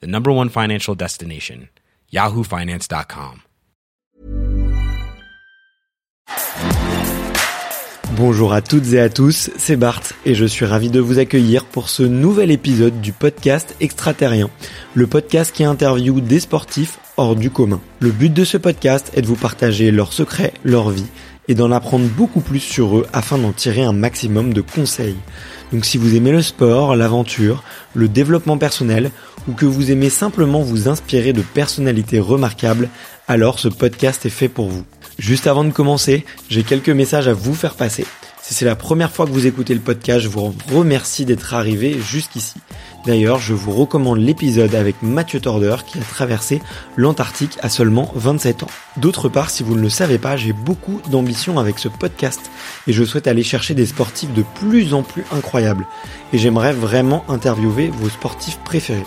the number one financial destination, yahoofinance.com. Bonjour à toutes et à tous, c'est Bart et je suis ravi de vous accueillir pour ce nouvel épisode du podcast Extraterrien, le podcast qui interviewe des sportifs hors du commun. Le but de ce podcast est de vous partager leurs secrets, leur vie et d'en apprendre beaucoup plus sur eux afin d'en tirer un maximum de conseils. Donc si vous aimez le sport, l'aventure, le développement personnel ou que vous aimez simplement vous inspirer de personnalités remarquables, alors ce podcast est fait pour vous. Juste avant de commencer, j'ai quelques messages à vous faire passer. Si c'est la première fois que vous écoutez le podcast, je vous remercie d'être arrivé jusqu'ici. D'ailleurs, je vous recommande l'épisode avec Mathieu Torder qui a traversé l'Antarctique à seulement 27 ans. D'autre part, si vous ne le savez pas, j'ai beaucoup d'ambition avec ce podcast et je souhaite aller chercher des sportifs de plus en plus incroyables. Et j'aimerais vraiment interviewer vos sportifs préférés.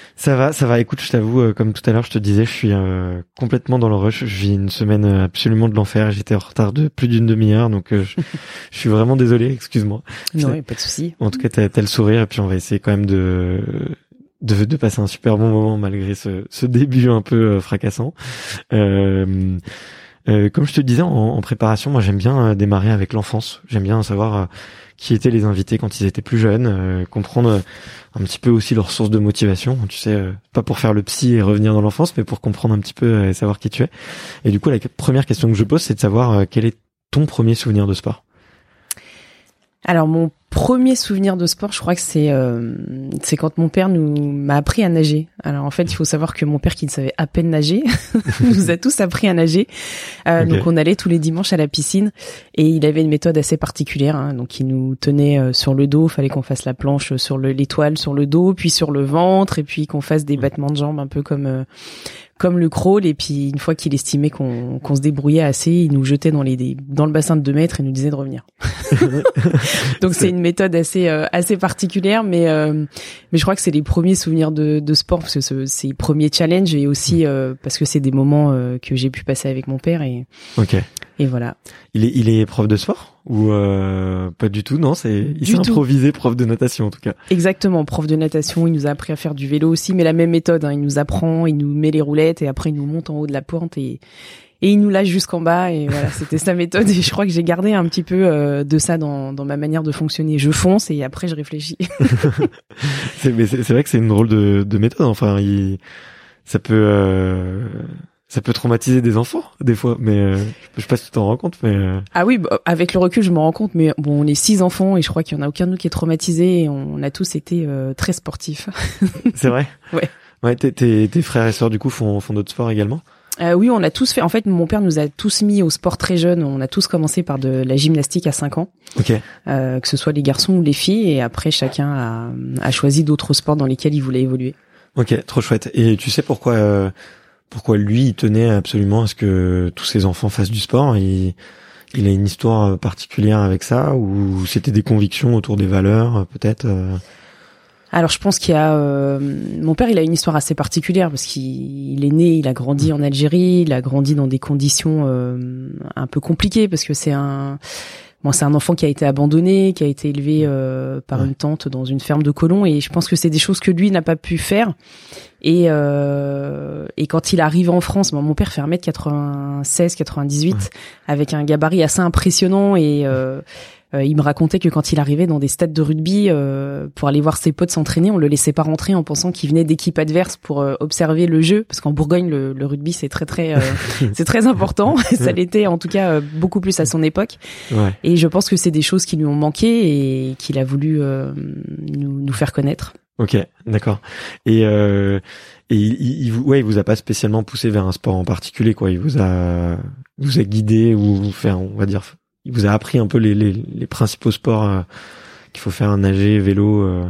Ça va, ça va. Écoute, je t'avoue, euh, comme tout à l'heure, je te disais, je suis euh, complètement dans le rush. Je vis une semaine euh, absolument de l'enfer. J'étais en retard de plus d'une demi-heure, donc je, je, suis vraiment désolé. Excuse-moi. Non, pas de souci. En tout cas, t'as as le sourire, et puis on va essayer quand même de de, de passer un super bon moment malgré ce, ce début un peu fracassant. Euh, comme je te disais en, en préparation, moi j'aime bien démarrer avec l'enfance. J'aime bien savoir qui étaient les invités quand ils étaient plus jeunes, comprendre un petit peu aussi leur source de motivation. Tu sais, euh, pas pour faire le psy et revenir dans l'enfance, mais pour comprendre un petit peu euh, et savoir qui tu es. Et du coup, la première question que je pose, c'est de savoir euh, quel est ton premier souvenir de sport? Alors mon premier souvenir de sport, je crois que c'est euh, c'est quand mon père nous m'a appris à nager. Alors en fait, il faut savoir que mon père qui ne savait à peine nager nous a tous appris à nager. Euh, Donc on allait tous les dimanches à la piscine et il avait une méthode assez particulière. Hein. Donc il nous tenait euh, sur le dos, fallait qu'on fasse la planche sur l'étoile sur le dos, puis sur le ventre et puis qu'on fasse des battements de jambes un peu comme euh, comme le crawl et puis une fois qu'il estimait qu'on qu'on se débrouillait assez, il nous jetait dans les dans le bassin de 2 mètres et nous disait de revenir. Donc c'est une méthode assez euh, assez particulière, mais euh, mais je crois que c'est les premiers souvenirs de, de sport parce que c'est les premiers challenges et aussi euh, parce que c'est des moments que j'ai pu passer avec mon père et ok et voilà. Il est il est prof de sport? Ou euh, pas du tout non c'est il s'est improvisé prof de natation en tout cas. Exactement prof de natation il nous a appris à faire du vélo aussi mais la même méthode hein, il nous apprend il nous met les roulettes et après il nous monte en haut de la pente et et il nous lâche jusqu'en bas et voilà c'était sa méthode et je crois que j'ai gardé un petit peu euh, de ça dans dans ma manière de fonctionner. Je fonce et après je réfléchis. C'est mais c'est vrai que c'est une drôle de, de méthode enfin il ça peut euh ça peut traumatiser des enfants des fois, mais euh, je sais pas si tu t'en rends compte, mais euh. ah oui, bah, avec le recul, je m'en rends compte, mais bon, on est six enfants et je crois qu'il y en a aucun de nous qui est traumatisé et on a tous été euh, très sportifs. C'est vrai? Ouais. Ouais, tes, frères et sœurs du coup font font d'autres sports également? Euh, oui, on a tous fait. En fait, mon père nous a tous mis au sport très jeune. On a tous commencé par de la gymnastique à 5 ans. Ok. Euh, que ce soit les garçons ou les filles, et après chacun a, a choisi d'autres sports dans lesquels il voulait évoluer. Ok, trop chouette. Et tu sais pourquoi pourquoi lui il tenait absolument à ce que tous ses enfants fassent du sport. Il, il a une histoire particulière avec ça ou c'était des convictions autour des valeurs peut-être euh Alors je pense qu'il y a euh, mon père, il a une histoire assez particulière parce qu'il est né, il a grandi en Algérie, il a grandi dans des conditions euh, un peu compliquées parce que c'est un Bon, c'est un enfant qui a été abandonné, qui a été élevé euh, par une tante dans une ferme de colons, et je pense que c'est des choses que lui n'a pas pu faire. Et, euh, et quand il arrive en France, bon, mon père fait 1m96, 98, avec un gabarit assez impressionnant et euh, il me racontait que quand il arrivait dans des stades de rugby euh, pour aller voir ses potes s'entraîner, on le laissait pas rentrer en pensant qu'il venait d'équipe adverse pour euh, observer le jeu, parce qu'en Bourgogne le, le rugby c'est très très c'est très important. Ça l'était en tout cas beaucoup plus à son époque. Ouais. Et je pense que c'est des choses qui lui ont manqué et qu'il a voulu nous, nous, faire connaître. Ok, d'accord. Et euh, et il, il, ouais, il vous a pas spécialement poussé vers un sport en particulier, quoi. Il vous a vous a guidé ou faire, on va dire, il vous a appris un peu les, les, les principaux sports euh, qu'il faut faire nager, vélo. Euh.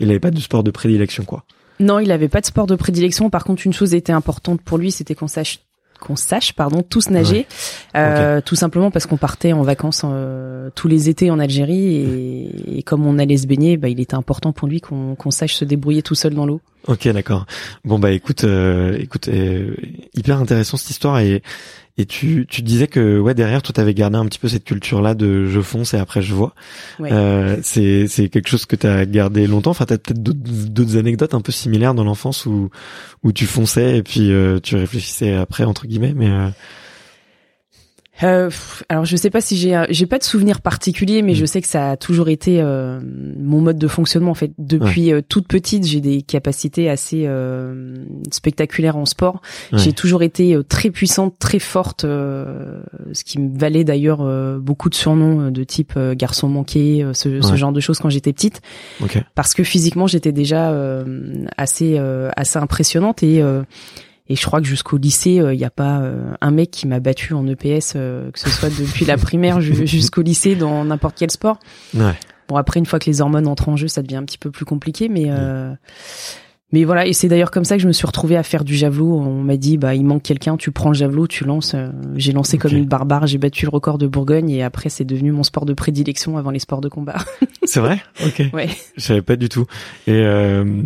il n'avait pas de sport de prédilection, quoi. Non, il n'avait pas de sport de prédilection. Par contre, une chose était importante pour lui, c'était qu'on sache qu'on sache pardon tous nager euh, tout simplement parce qu'on partait en vacances euh, tous les étés en Algérie et, et, comme on allait se baigner bah, il était important pour lui qu'on qu'on sache se débrouiller tout seul dans l'eau ok d'accord bon bah écoute euh, écoute hyper intéressant cette histoire et et tu, tu disais que ouais derrière toi t'avais gardé un petit peu cette culture là de je fonce et après je vois. Euh, c'est c'est quelque chose que t'as gardé longtemps. Enfin t'as peut-être d'autres anecdotes un peu similaires dans l'enfance où où tu fonçais et puis euh, tu réfléchissais après entre guillemets. Mais euh, euh, alors je sais pas si j'ai j'ai pas de souvenir particulier, mais je mm. sais que ça a toujours été euh, mon mode de fonctionnement en fait. Depuis euh, toute petite, j'ai des capacités assez euh, spectaculaires en sport. J'ai toujours été euh, très puissante, très forte, ce qui me valait d'ailleurs beaucoup de surnoms de type garçon manqué, ce, ce, genre de choses quand j'étais petite. Parce que physiquement j'étais déjà assez assez impressionnante et et je crois que jusqu'au lycée, il euh, n'y a pas euh, un mec qui m'a battu en EPS, euh, que ce soit depuis la primaire jusqu'au lycée dans n'importe quel sport. Ouais. Bon après, une fois que les hormones entrent en jeu, ça devient un petit peu plus compliqué, mais mais voilà, et c'est d'ailleurs comme ça que je me suis retrouvée à faire du javelot. On m'a dit, bah, il manque quelqu'un, tu prends le javelot, tu lances. Euh, j'ai lancé comme une barbare, j'ai battu le record de Bourgogne et après c'est devenu mon sport de prédilection avant les sports de combat. c'est vrai? Ok. Ouais. Je savais pas du tout. Et euh,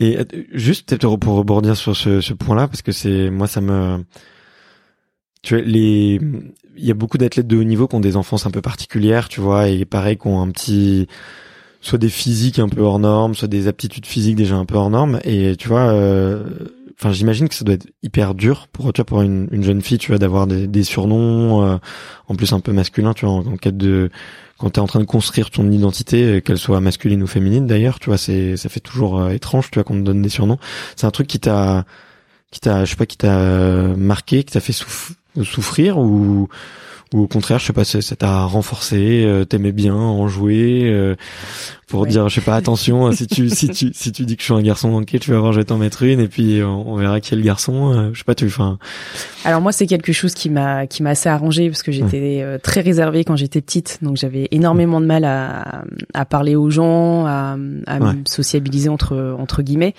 et euh, juste peut-être pour rebondir sur ce, ce point-là, parce que c'est moi ça me, tu vois les, il y a beaucoup d'athlètes de haut niveau qui ont des enfances un peu particulières, tu vois, et pareil qui ont un petit soit des physiques un peu hors normes, soit des aptitudes physiques déjà un peu hors normes. Et tu vois, euh, enfin j'imagine que ça doit être hyper dur pour tu pour une, une jeune fille, tu vois, d'avoir des, surnoms, euh, en plus un peu masculins, tu vois, en, cas de quand t'es en train de construire ton identité, qu'elle soit masculine ou féminine d'ailleurs, tu vois, c'est ça fait toujours euh, étrange, tu vois, qu'on te donne des surnoms. C'est un truc qui t'a qui t'a je sais pas qui t'a marqué, qui t'a fait souffrir ou ou au contraire, je sais pas, ça t'a renforcé, euh, t'aimais bien en jouer, euh, pour dire, je sais pas, attention, hein, si tu si tu si tu dis que je suis un garçon manqué, tu vas voir, je vais t'en mettre une, et puis on, verra qui est le garçon. Euh, je sais pas, tu, enfin. Alors moi, c'est quelque chose qui m'a qui m'a assez arrangé parce que j'étais euh, très réservée quand j'étais petite, donc j'avais énormément de mal à à parler aux gens, à, à me sociabiliser entre entre guillemets.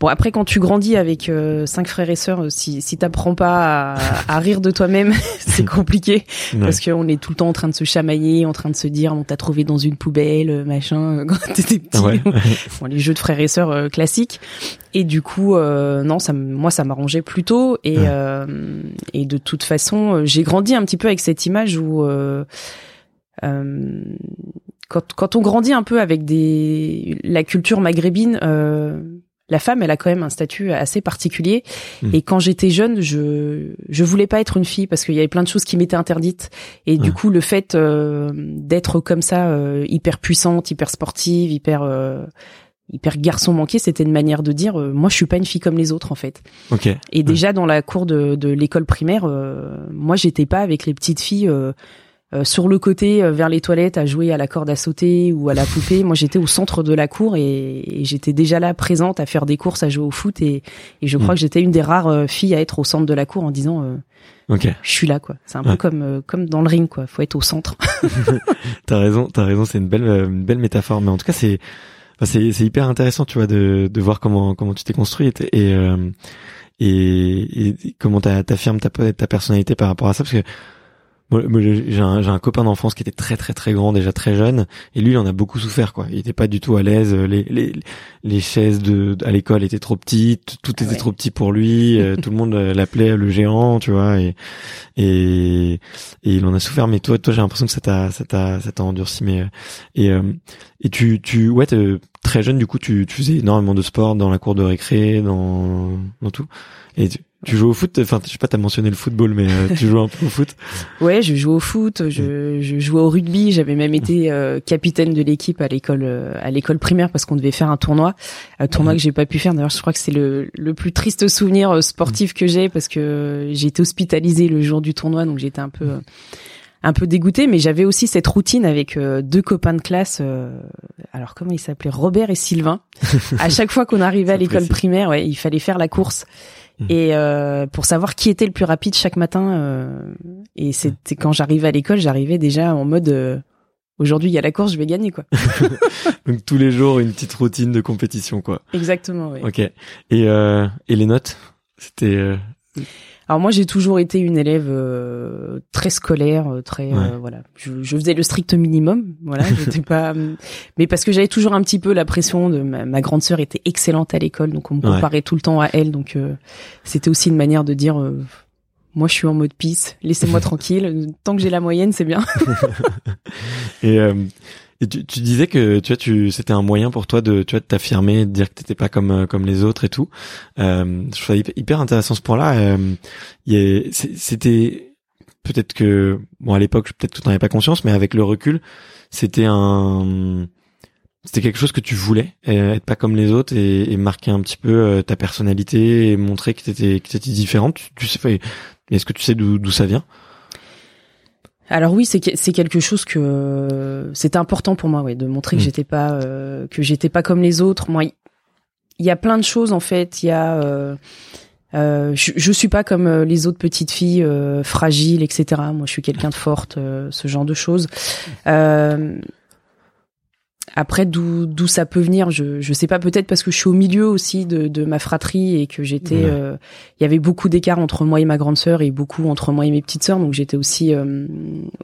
Bon après, quand tu grandis avec euh, cinq frères et sœurs, si si t'apprends pas à, à rire de toi-même, c'est compliqué parce qu'on est tout le temps en train de se chamailler, en train de se dire on t'a trouvé dans une poubelle, machin t'étais petit. bon, les jeux de frères et sœurs euh, classiques. Et du coup, euh, non, ça, moi, ça m'arrangeait plutôt. Et, euh, et de toute façon, j'ai grandi un petit peu avec cette image où quand, quand on grandit un peu avec des la culture maghrébine, la femme, elle a quand même un statut assez particulier. Hmm. Et quand j'étais jeune, je je voulais pas être une fille parce qu'il y avait plein de choses qui m'étaient interdites. Et du coup, le fait euh, d'être comme ça, euh, hyper puissante, hyper sportive, hyper euh, hyper garçon manqué, c'était une manière de dire moi je suis pas une fille comme les autres en fait. Okay. Et déjà dans la cour de, de l'école primaire, moi j'étais pas avec les petites filles euh, sur le côté euh, vers les toilettes à jouer à la corde à sauter ou à la poupée. Moi, j'étais au centre de la cour et, j'étais déjà là présente à faire des courses, à jouer au foot et, je crois mm. que j'étais une des rares euh, filles à être au centre de la cour en disant euh, je suis là quoi. C'est un peu comme comme dans le ring quoi. Faut être au centre. t'as raison, t'as raison. C'est une belle une belle métaphore. Mais en tout cas, c'est c'est c'est hyper intéressant, tu vois, de de voir comment comment tu t'es construite et et, et comment t'affirmes ta ta personnalité par rapport à ça parce que moi, j'ai un, un, copain d'enfance qui était très très très grand déjà très jeune et lui il en a beaucoup souffert quoi. Il était pas du tout à l'aise les les les chaises de à l'école étaient trop petites tout était trop petit pour lui euh, tout le monde l'appelait le géant tu vois et, et et il en a souffert. Mais toi toi j'ai l'impression que ça t'a ça t'a ça t'a endurci mais et euh, et tu tu ouais très jeune du coup tu tu faisais énormément de sport dans la cour de récré dans dans tout. Et tu joues au foot Enfin, je sais pas, t'as mentionné le football, mais euh, tu joues un peu au foot? Ouais, je joue au foot, je, je jouais au rugby. J'avais même été euh, capitaine de l'équipe à l'école euh, à l'école primaire parce qu'on devait faire un tournoi, un tournoi que j'ai pas pu faire. D'ailleurs, je crois que c'est le, le plus triste souvenir sportif que j'ai parce que j'ai été hospitalisé le jour du tournoi, donc j'étais un peu un peu dégoûté, mais j'avais aussi cette routine avec deux copains de classe. alors comment ils s'appelaient? Robert et Sylvain. à chaque fois qu'on arrivait à l'école primaire, ouais, il fallait faire la course. Mmh. et euh, pour savoir qui était le plus rapide chaque matin. Euh, et c'était quand j'arrivais à l'école, j'arrivais déjà en mode euh, aujourd'hui il y a la course, je vais gagner quoi. Donc tous les jours une petite routine de compétition quoi. Exactement. Oui. Ok. Et et les notes, c'était alors moi j'ai toujours été une élève euh, très scolaire, euh, très euh, voilà. Je, je, faisais le strict minimum, voilà. J'étais pas, mais parce que j'avais toujours un petit peu la pression de ma, grande sœur était excellente à l'école, donc on me comparait tout le temps à elle, donc c'était aussi une manière de dire. moi, je suis en mode peace. Laissez-moi tranquille. Tant que j'ai la moyenne, c'est bien. et et tu, tu, disais que tu vois, tu c'était un moyen pour toi de tu vois de t'affirmer, de dire que t'étais pas comme euh, comme les autres et tout. Euh, je trouvais hyper intéressant ce point-là. Euh, c'était peut-être que bon à l'époque peut-être que tu n'en avais pas conscience, mais avec le recul, c'était un c'était quelque chose que tu voulais euh, être pas comme les autres et, et marquer un petit peu euh, ta personnalité et montrer que t'étais que t'étais différente. Tu, tu sais, est-ce que tu sais d'où ça vient? Alors oui, c'est c'est quelque chose que c'était important pour moi, ouais, de montrer que mm. j'étais pas euh, que j'étais pas comme les autres. Moi, il y a plein de choses en fait. Il y a euh, euh, je, je suis pas comme les autres petites filles fragiles, etc. Moi, je suis quelqu'un de forte, ce genre de choses. Après, d'où d'où ça peut venir, je je sais pas. Peut-être parce que je suis au milieu aussi de, de ma fratrie et que j'étais, euh, il y avait beaucoup d'écart entre moi et ma grande sœur et beaucoup entre moi et mes petites sœurs, donc j'étais aussi euh,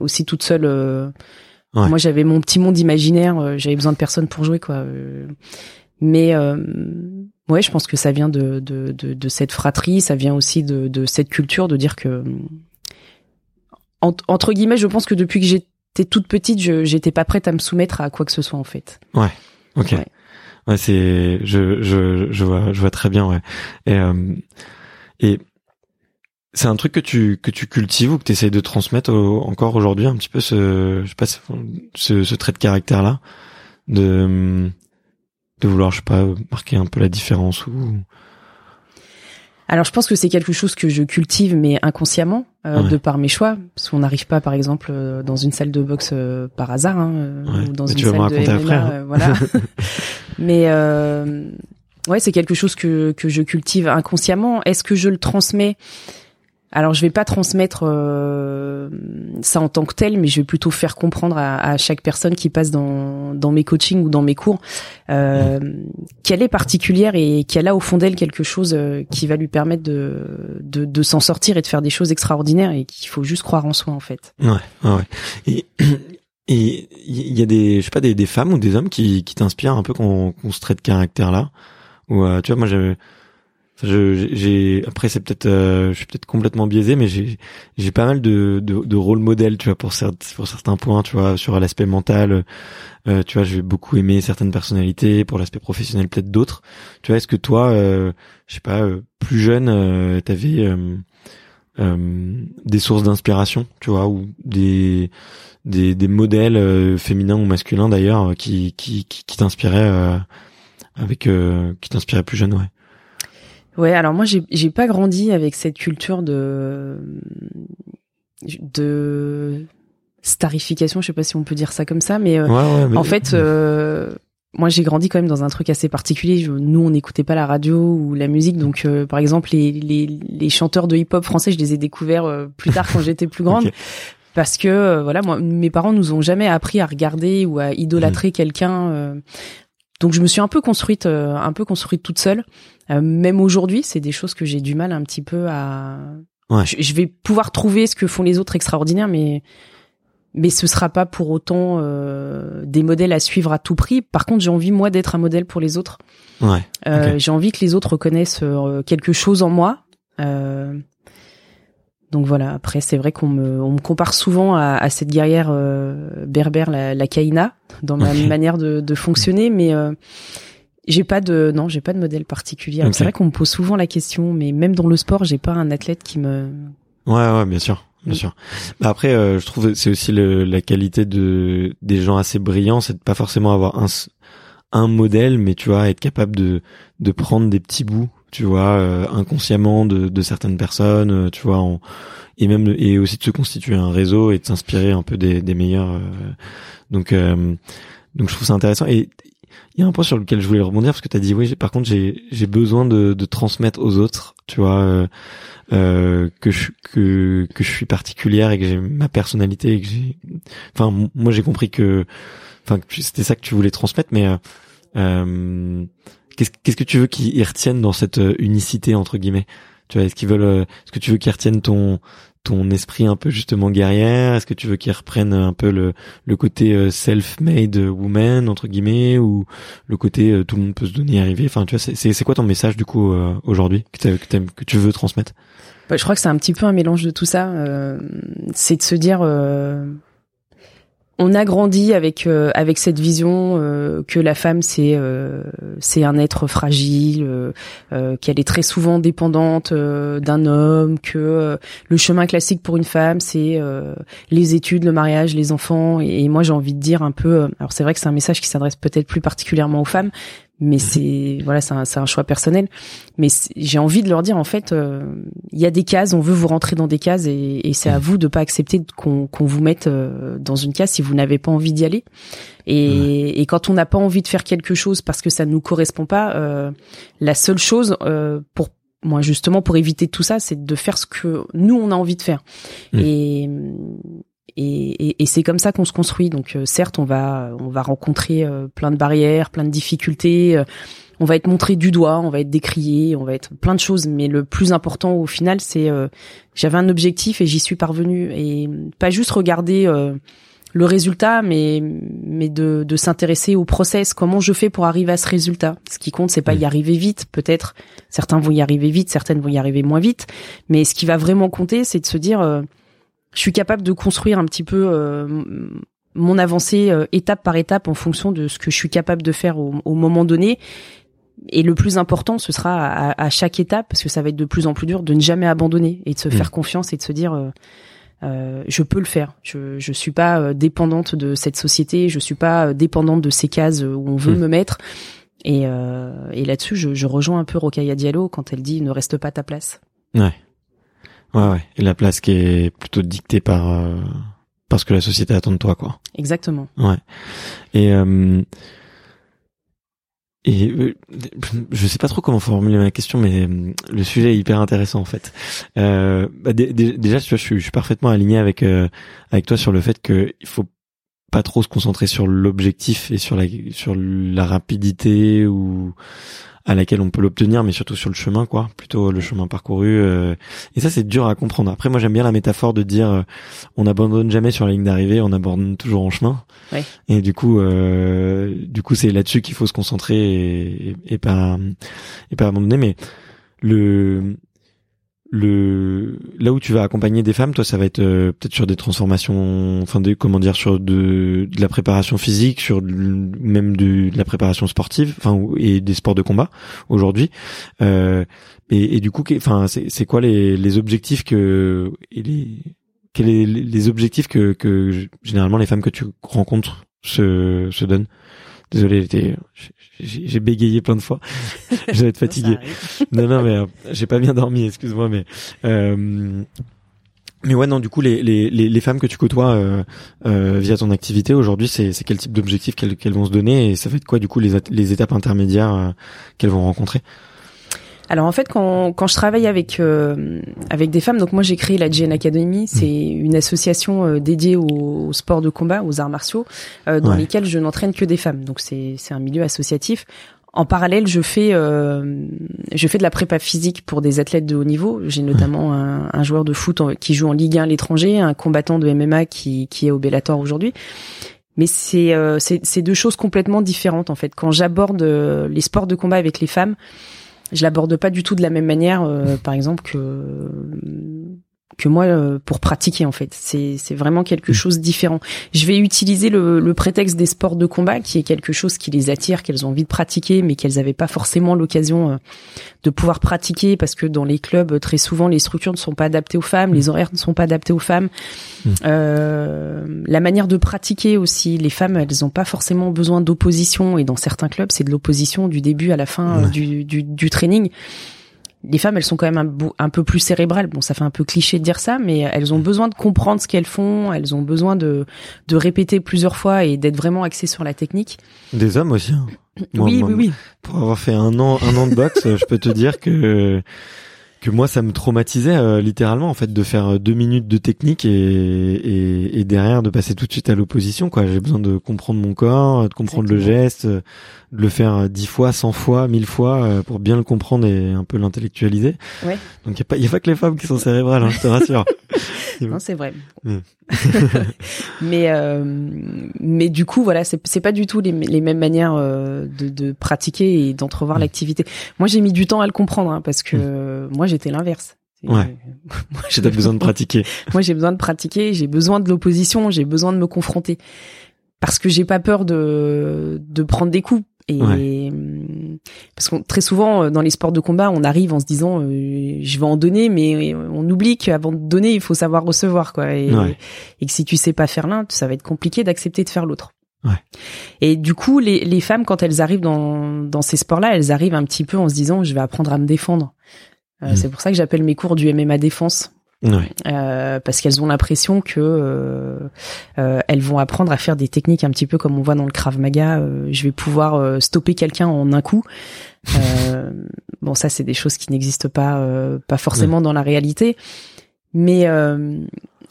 aussi toute seule. Euh. Moi, j'avais mon petit monde imaginaire. j'avais besoin de personne pour jouer, quoi. mais ouais, je pense que ça vient de de, de de, cette fratrie, ça vient aussi de de cette culture de dire que entre guillemets, je pense que depuis que j'ai t'es toute petite, je j'étais pas prête à me soumettre à quoi que ce soit en fait. Ouais. Ok. Ouais, c'est je je je vois je vois très bien ouais. Et euh, et c'est un truc que tu que tu cultives ou que tu essayes de transmettre encore aujourd'hui un petit peu ce je sais pas ce, ce trait de caractère là de de vouloir je sais pas marquer un peu la différence ou alors je pense que c'est quelque chose que je cultive mais inconsciemment euh, de par mes choix. Parce qu'on n'arrive pas par exemple euh, dans une salle de boxe euh, par hasard hein, ou dans une salle de MMA hein. voilà. mais ouais c'est quelque chose que que je cultive inconsciemment. Est-ce que je le transmets? Alors je vais pas transmettre euh, ça en tant que tel, mais je vais plutôt faire comprendre à, à chaque personne qui passe dans, dans mes coachings ou dans mes cours euh, qu'elle est particulière et qu'elle a au fond d'elle quelque chose euh, qui va lui permettre de, de, de s'en sortir et de faire des choses extraordinaires et qu'il faut juste croire en soi en fait. Ouais, ouais. Et et il y a des je sais pas des, des femmes ou des hommes qui, qui t'inspirent un peu qu'on qu'on se traite caractère là ou euh, tu vois moi j'avais j'ai après c'est peut-être euh, je suis peut-être complètement biaisé mais j'ai j'ai pas mal de, de de rôle modèle tu vois pour certains pour certains points tu vois sur l'aspect mental. Euh, tu vois je beaucoup aimer certaines personnalités pour l'aspect professionnel peut-être d'autres. Tu vois est-ce que toi euh, je sais pas euh, plus jeune euh, t'avais des sources d'inspiration tu vois ou des des, des modèles féminins ou masculins d'ailleurs qui qui qui, qui t'inspiraient avec qui t'inspiraient plus jeune ouais Ouais, alors moi j'ai pas grandi avec cette culture de de starification, je sais pas si on peut dire ça comme ça, mais, euh, en fait, euh, moi j'ai grandi quand même dans un truc assez particulier. nous, on n'écoutait pas la radio ou la musique, donc euh, par exemple les, les, les chanteurs de hip-hop français, je les ai découverts plus tard quand j'étais plus grande. Parce que voilà, moi, mes parents nous ont jamais appris à regarder ou à idolâtrer mmh. quelqu'un. Donc je me suis un peu construite, un peu construite toute seule. Euh, même aujourd'hui, c'est des choses que j'ai du mal un petit peu à, Je, vais pouvoir trouver ce que font les autres extraordinaires, mais mais ce sera pas pour autant euh, des modèles à suivre à tout prix. Par contre, j'ai envie moi d'être un modèle pour les autres. Ouais. Euh, J'ai envie que les autres reconnaissent euh, quelque chose en moi. Euh, donc voilà. Après, c'est vrai qu'on me, on me compare souvent à, à cette guerrière euh, berbère, la, la Kaina, dans ma manière de, de fonctionner, mais j'ai pas de non, j'ai pas de modèle particulier. C'est vrai qu'on me pose souvent la question, mais même dans le sport, j'ai pas un athlète qui me. Ouais, ouais, bien sûr, bien sûr. Bah après, euh, je trouve c'est aussi le, la qualité de des gens assez brillants, c'est de pas forcément avoir un un modèle, mais tu vois, être capable de de prendre des petits bouts, tu vois, euh, inconsciemment de de certaines personnes, euh, tu vois, en, et même et aussi de se constituer un réseau et de s'inspirer un peu des des meilleurs. donc donc je trouve ça intéressant et il y a un point sur lequel je voulais rebondir parce que tu as dit oui, par contre j'ai j'ai besoin de, de transmettre aux autres, tu vois, euh, euh, que je que que je suis particulière et que j'ai ma personnalité et que j'ai, enfin moi j'ai compris que, enfin c'était ça que tu voulais transmettre, mais euh, euh, qu'est-ce que tu veux qu'ils retiennent dans cette unicité entre guillemets? Tu vois est-ce qu'ils veulent est-ce que tu veux qu'ils retiennent ton ton esprit un peu justement guerrière? Est-ce que tu veux qu'ils reprennent un peu le, le côté euh, self-made woman entre guillemets ou le côté euh, tout le monde peut se donner arriver Enfin, tu vois, c'est quoi ton message du coup euh, aujourd'hui que, que, tu veux transmettre? Bah, Je crois que c'est un petit peu un mélange de tout ça. c'est de se dire on a grandi avec euh, avec cette vision euh, que la femme c'est euh, c'est un être fragile, qu'elle est très souvent dépendante d'un homme, que le chemin classique pour une femme c'est les études, le mariage, les enfants. Et, et moi j'ai envie de dire un peu. alors c'est vrai que c'est un message qui s'adresse peut-être plus particulièrement aux femmes, mais mhm. c'est voilà c'est un, un, choix personnel. Mais j'ai envie de leur dire en fait euh, il y a des cases on veut vous rentrer dans des cases et, et c'est à mhm. vous de pas accepter qu'on qu'on vous mette euh, dans une case si vous n'avez pas envie d'y aller. Et, et, quand on n'a pas envie de faire quelque chose parce que ça ne nous correspond pas euh, la seule chose pour moi justement pour éviter tout ça c'est de faire ce que nous on a envie de faire. Et et, et, et c'est comme ça qu'on se construit. Donc euh, certes, on va on va rencontrer euh, plein de barrières, plein de difficultés. Euh, on va être montré du doigt, on va être décrié, on va être plein de choses. Mais le plus important au final, c'est j'avais un objectif et j'y suis parvenu. Et pas juste regarder le résultat, mais mais de, de s'intéresser au process. Comment je fais pour arriver à ce résultat? Ce qui compte, c'est pas y arriver vite. Peut-être certains vont y arriver vite, certaines vont y arriver moins vite. Mais ce qui va vraiment compter, c'est de se dire je suis capable de construire un petit peu euh, mon avancée euh, étape par étape en fonction de ce que je suis capable de faire au, moment donné. Et le plus important, ce sera à, chaque étape, parce que ça va être de plus en plus dur, de ne jamais abandonner et de se faire mmh. confiance et de se dire euh, je peux le faire. Je je suis pas dépendante de cette société, je suis pas dépendante de ces cases où on veut mmh. me mettre. Et, et là-dessus, je, je rejoins un peu Rokaya Diallo quand elle dit ne reste pas à ta place. Ouais. Ouais, ouais. Et la place qui est plutôt dictée par euh, parce que la société attend de toi, quoi. Exactement. Ouais. Et euh, et euh, je sais pas trop comment formuler ma question, mais euh, le sujet est hyper intéressant en fait. Euh, bah, déjà, tu vois, je suis, je suis parfaitement aligné avec avec toi sur le fait que il faut pas trop se concentrer sur l'objectif et sur la sur la rapidité ou à laquelle on peut l'obtenir, mais surtout sur le chemin, quoi, plutôt le chemin parcouru. Euh. et ça, c'est dur à comprendre. Après, moi, j'aime bien la métaphore de dire, euh, on n'abandonne jamais sur la ligne d'arrivée, on abandonne toujours en chemin. Et du coup, euh, du coup, c'est là-dessus qu'il faut se concentrer et, et, pas et pas abandonner. Mais le le là où tu vas accompagner des femmes, toi, ça va être euh, peut-être sur des transformations, enfin des comment dire, sur de, de la préparation physique, sur même de, de, la préparation sportive, enfin et des sports de combat aujourd'hui. Euh, et, et, du coup, enfin c'est quoi les, les objectifs que et les quels les, les objectifs que, que généralement les femmes que tu rencontres se se donnent? Désolé, j'ai bégayé plein de fois. J'allais être fatigué. non, non, mais euh, j'ai pas bien dormi, excuse-moi, mais euh, mais ouais, non, du coup, les, les, les, femmes que tu côtoies euh, euh, via ton activité aujourd'hui, c'est, c'est quel type d'objectif qu'elles, qu'elles vont se donner et ça fait de quoi, du coup, les, les étapes intermédiaires euh, qu'elles vont rencontrer? Alors en fait, quand, quand je travaille avec euh, avec des femmes, donc moi j'ai créé la GN Academy, c'est mmh. une association euh, dédiée au, sport de combat, aux arts martiaux, euh, dans lesquels je n'entraîne que des femmes. Donc c'est c'est un milieu associatif. en parallèle, je fais euh, je fais de la prépa physique pour des athlètes de haut niveau. J'ai notamment un, un, joueur de foot qui joue en Ligue 1 à l'étranger, un combattant de MMA qui qui est au Bellator aujourd'hui. Mais c'est euh, c'est deux choses complètement différentes en fait. Quand j'aborde les sports de combat avec les femmes, je l'aborde pas du tout de la même manière, euh, par exemple que que moi euh, pour pratiquer en fait. C'est c'est vraiment quelque mm. chose de différent. Je vais utiliser le, le, prétexte des sports de combat qui est quelque chose qui les attire, qu'elles ont envie de pratiquer, mais qu'elles n'avaient pas forcément l'occasion euh, de pouvoir pratiquer parce que dans les clubs très souvent les structures ne sont pas adaptées aux femmes, mm. les horaires ne sont pas adaptés aux femmes. Mm. Euh, la manière de pratiquer aussi, les femmes elles n'ont pas forcément besoin d'opposition et dans certains clubs c'est de l'opposition du début à la fin euh, du, du, du training les femmes, elles sont quand même un, un, peu plus cérébrales. Bon, ça fait un peu cliché de dire ça, mais elles ont besoin de comprendre ce qu'elles font. Elles ont besoin de, de répéter plusieurs fois et d'être vraiment axées sur la technique. Des hommes aussi. Hein. oui, oui, oui. Pour avoir fait un an, un an de boxe, je peux te dire que que moi ça me traumatisait euh, littéralement en fait de faire euh, deux minutes de technique et, et, et derrière de passer tout de suite à l'opposition quoi. J'ai besoin de comprendre mon corps de comprendre le geste de le faire dix fois cent fois mille fois euh, pour bien le comprendre et un peu l'intellectualiser. Ouais. donc il y a pas y a pas que les femmes qui sont cérébrales hein, je te rassure non c'est vrai mais euh, mais du coup voilà c'est c'est pas du tout les, les mêmes manières euh, de, de pratiquer et d'entrevoir l'activité moi j'ai mis du temps à le comprendre hein, parce que moi j'étais l'inverse Ouais. j'ai besoin de pratiquer. Moi, j'ai besoin de pratiquer, j'ai besoin de l'opposition, j'ai besoin de me confronter. Parce que j'ai pas peur de, de prendre des coups. Et hum, parce que très souvent dans les sports de combat, on arrive en se disant euh, je vais en donner, mais on oublie qu'avant de donner, il faut savoir recevoir quoi. Et, et que si tu sais pas faire l'un, ça va être compliqué d'accepter de faire l'autre. Ouais. Et du coup, les, les femmes quand elles arrivent dans, dans ces sports-là, elles arrivent un petit peu en se disant je vais apprendre à me défendre. Euh, mmh. C'est pour ça que j'appelle mes cours du MMA défense euh, parce qu'elles ont l'impression que euh, euh, elles vont apprendre à faire des techniques un petit peu comme on voit dans le Krav Maga. Euh, je vais pouvoir euh, stopper quelqu'un en un coup. bon, ça c'est des choses qui n'existent pas, pas forcément dans la réalité. Mais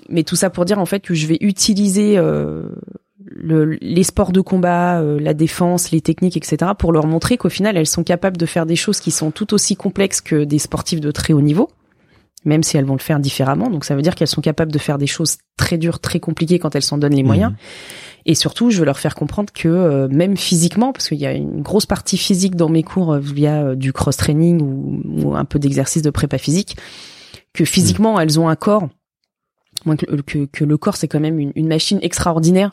mais tout ça pour dire en fait que je vais utiliser le, les sports de combat, la défense, les techniques, etc., pour leur montrer qu'au final, elles sont capables de faire des choses qui sont tout aussi complexes que des sportifs de très haut niveau même si elles vont le faire différemment. Donc ça veut dire qu'elles sont capables de faire des choses très dures, très compliquées quand elles s'en donnent les moyens. Mmh. Et surtout, je veux leur faire comprendre que euh, même physiquement, parce qu'il y a une grosse partie physique dans mes cours euh, via euh, du cross-training ou, ou, un peu d'exercice de prépa physique, que physiquement, mmh. elles ont un corps que, que, que, le corps c'est quand même une, une, machine extraordinaire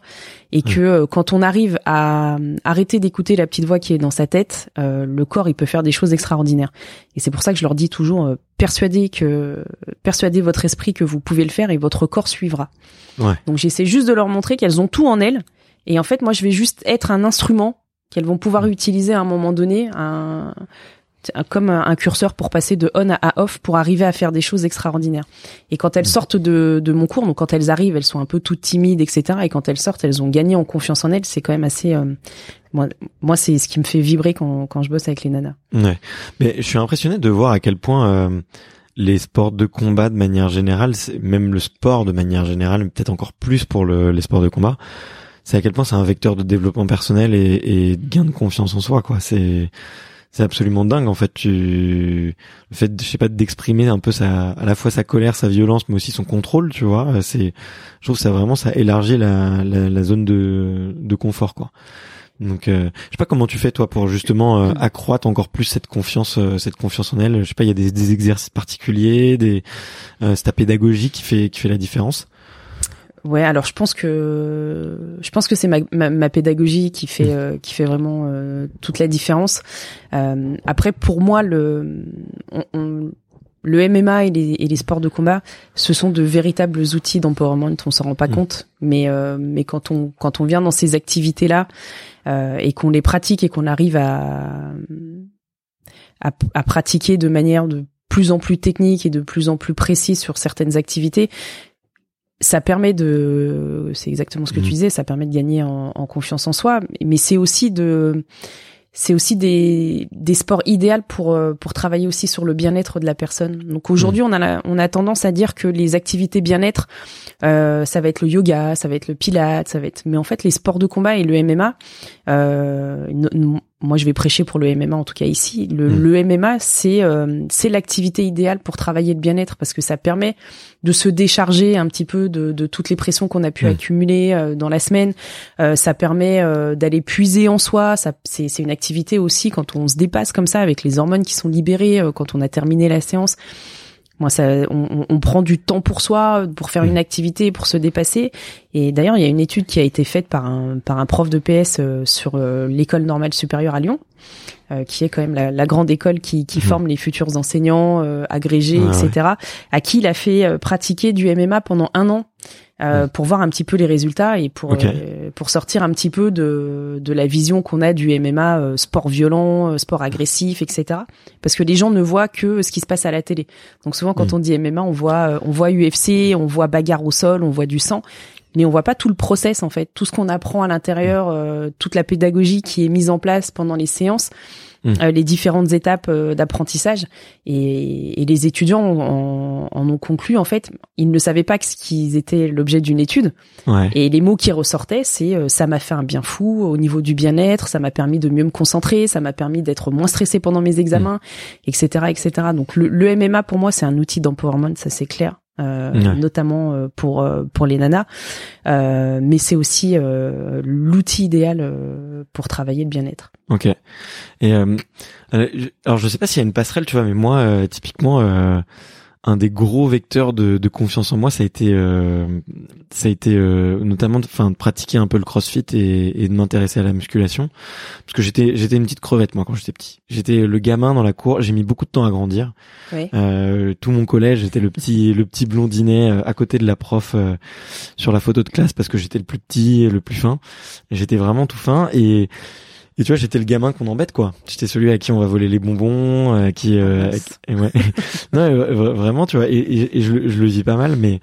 et que euh, quand on arrive à arrêter d'écouter la petite voix qui est dans sa tête, euh, le corps il peut faire des choses extraordinaires. Et c'est pour ça que je leur dis toujours euh, persuadez que persuadez votre esprit que vous pouvez le faire et votre corps suivra. Ouais. Donc j'essaie juste de leur montrer qu'elles ont tout en elles et en fait moi je vais juste être un instrument qu'elles vont pouvoir utiliser à un moment donné, un comme un curseur pour passer de on à off pour arriver à faire des choses extraordinaires. Et quand elles mm. sortent de, de mon cours, donc quand elles arrivent, elles sont un peu toutes timides, etc. Et quand elles sortent, elles ont gagné en confiance en elles. C'est quand même assez. Euh, moi, moi c'est ce qui me fait vibrer quand, quand je bosse avec les nanas. Ouais. Mais je suis impressionné de voir à quel point euh, les sports de combat, de manière générale, même le sport de manière générale, peut-être encore plus pour le, les sports de combat, c'est à quel point c'est un vecteur de développement personnel et, et de gain de confiance en soi. Quoi. C'est c'est absolument dingue en fait tu le fait je sais pas d'exprimer un peu sa à la fois sa colère sa violence mais aussi son contrôle tu vois c'est je trouve que ça vraiment ça élargit la, la, la zone de de confort quoi. Donc euh, je sais pas comment tu fais toi pour justement euh, accroître encore plus cette confiance euh, cette confiance en elle. Je sais pas il y a des, des exercices particuliers des euh, c'est ta pédagogie qui fait qui fait la différence Ouais, alors je pense que je pense que c'est ma, ma, ma, pédagogie qui fait mmh. euh, qui fait vraiment euh, toute la différence. Euh, après, pour moi, le on, on, le MMA et les, et les, sports de combat, ce sont de véritables outils d'empowerment. On s'en rend pas mmh. compte, mais euh, mais quand on quand on vient dans ces activités là euh, et qu'on les pratique et qu'on arrive à, à à pratiquer de manière de plus en plus technique et de plus en plus précise sur certaines activités, ça permet de, c'est exactement ce que tu mmh. disais, ça permet de gagner en, en confiance en soi, mais c'est aussi de, c'est aussi des, des sports idéaux pour euh, pour travailler aussi sur le bien-être de la personne. Donc aujourd'hui, mmh. on a on a tendance à dire que les activités bien-être, euh, ça va être le yoga, ça va être le pilate, ça va être. Mais en fait, les sports de combat et le MMA, euh, moi je vais prêcher pour le MMA en tout cas ici. Le, Mm. le MMA c'est euh, c'est l'activité idéale pour travailler le bien-être parce que ça permet de se décharger un petit peu de, de toutes les pressions qu'on a pu Mm. accumuler euh, dans la semaine. Euh, ça permet euh, d'aller puiser en soi. Ça c'est c'est une activité aussi quand on se dépasse comme ça avec les hormones qui sont libérées euh, quand on a terminé la séance. Moi, ça, on, on- prend du temps pour soi, pour faire une activité, pour se dépasser. Et d'ailleurs, il y a une étude qui a été faite par un par un prof de PS euh, sur euh, l'école normale supérieure à Lyon, euh, qui est quand même la, la grande école qui, qui Mhm. forme les futurs enseignants, euh, agrégés, Ouais, etc. À qui il a fait pratiquer du MMA pendant un an. Euh, pour voir un petit peu les résultats et pour euh, pour sortir un petit peu de de la vision qu'on a du MMA euh, sport violent euh, sport agressif etc parce que les gens ne voient que ce qui se passe à la télé. Donc souvent quand Mm. on dit MMA on voit on voit UFC on voit bagarre au sol on voit du sang. Mais on voit pas tout le process en fait. Tout ce qu'on apprend à l'intérieur euh, toute la pédagogie qui est mise en place pendant les séances Mm. euh, les différentes étapes euh, d'apprentissage et, et les étudiants en, en ont conclu en fait ils ne savaient pas que ce qu'ils étaient l'objet d'une étude Ouais. et les mots qui ressortaient, c'est euh, ça m'a fait un bien fou au niveau du bien-être, ça m'a permis de mieux me concentrer, ça m'a permis d'être moins stressé pendant mes examens, etc., etc. Donc le, le MMA pour moi c'est un outil d'empowerment, ça c'est clair. Euh, Ouais. notamment euh, pour euh, pour les nanas, Euh, mais c'est aussi euh, l'outil idéal euh, pour travailler le bien-être. Ok. Et alors je sais pas s'il y a une passerelle, tu vois, mais moi euh, typiquement euh, un des gros vecteurs de, de confiance en moi, ça a été euh, ça a été euh, notamment de, enfin de pratiquer un peu le CrossFit et, et de m'intéresser à la musculation parce que j'étais j'étais une petite crevette moi quand j'étais petit. J'étais le gamin dans la cour, j'ai mis beaucoup de temps à grandir. Oui. Euh, tout mon collège, j'étais le petit le petit blondinet euh, à côté de la prof euh, sur la photo de classe parce que j'étais le plus petit et le plus fin. J'étais vraiment tout fin et et tu vois, j'étais le gamin qu'on embête, quoi. J'étais celui à qui on va voler les bonbons, euh, qui, euh, Ah, mince. et ouais. non, euh, vra- vraiment, tu vois. Et, et, et je, le- je le vis pas mal, mais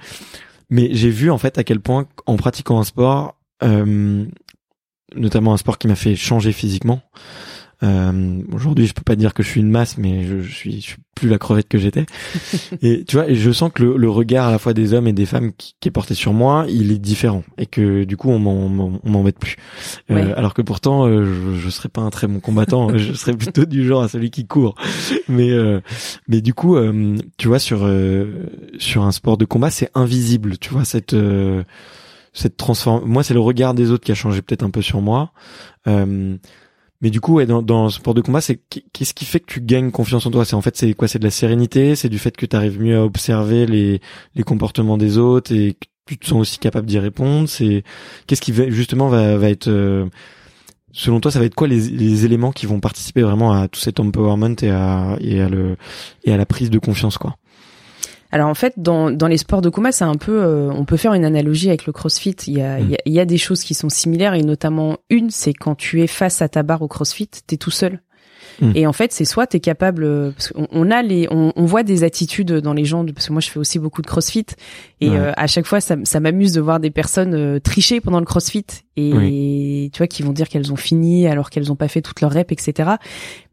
mais j'ai vu en fait à quel point, en pratiquant un sport, euh, notamment un sport qui m'a fait changer physiquement. Euh, Aujourd'hui, je peux pas dire que je suis une masse, mais je, je suis, je suis plus la crevette que j'étais. et tu vois, et je sens que le, le regard à la fois des hommes et des femmes qui, qui est porté sur moi, il est différent, et que du coup, on m'en- m'embête plus. Euh, Ouais. alors que pourtant, euh, je, je serais pas un très bon combattant. je serais plutôt du genre à celui qui court. Mais euh, mais du coup, euh, tu vois, sur euh, sur un sport de combat, c'est invisible. Tu vois cette euh, cette transforme. Moi, c'est le regard des autres qui a changé peut-être un peu sur moi. Euh, mais du coup, dans, dans sport de combat, c'est qu'est-ce qui fait que tu gagnes confiance en toi? C'est en fait, c'est quoi? C'est de la sérénité, c'est du fait que tu arrives mieux à observer les les comportements des autres et que tu te sens aussi capable d'y répondre? C'est qu'est-ce qui va, justement va va être euh, selon toi, ça va être quoi les, les éléments qui vont participer vraiment à tout cet empowerment et à et à le et à la prise de confiance quoi? Alors en fait, dans, dans les sports de combat, c'est un peu, euh, on peut faire une analogie avec le CrossFit. Il y a, il y a, il y a des choses qui sont similaires et notamment une, c'est quand tu es face à ta barre au CrossFit, t'es tout seul. Mm. Et en fait, c'est soit t'es capable, euh, parce qu'on on a les, on, on voit des attitudes dans les gens, parce que moi je fais aussi beaucoup de CrossFit et Ouais. euh, à chaque fois ça, ça m'amuse de voir des personnes euh, tricher pendant le CrossFit et tu vois qui vont dire qu'elles ont fini alors qu'elles ont pas fait toutes leurs reps, etc.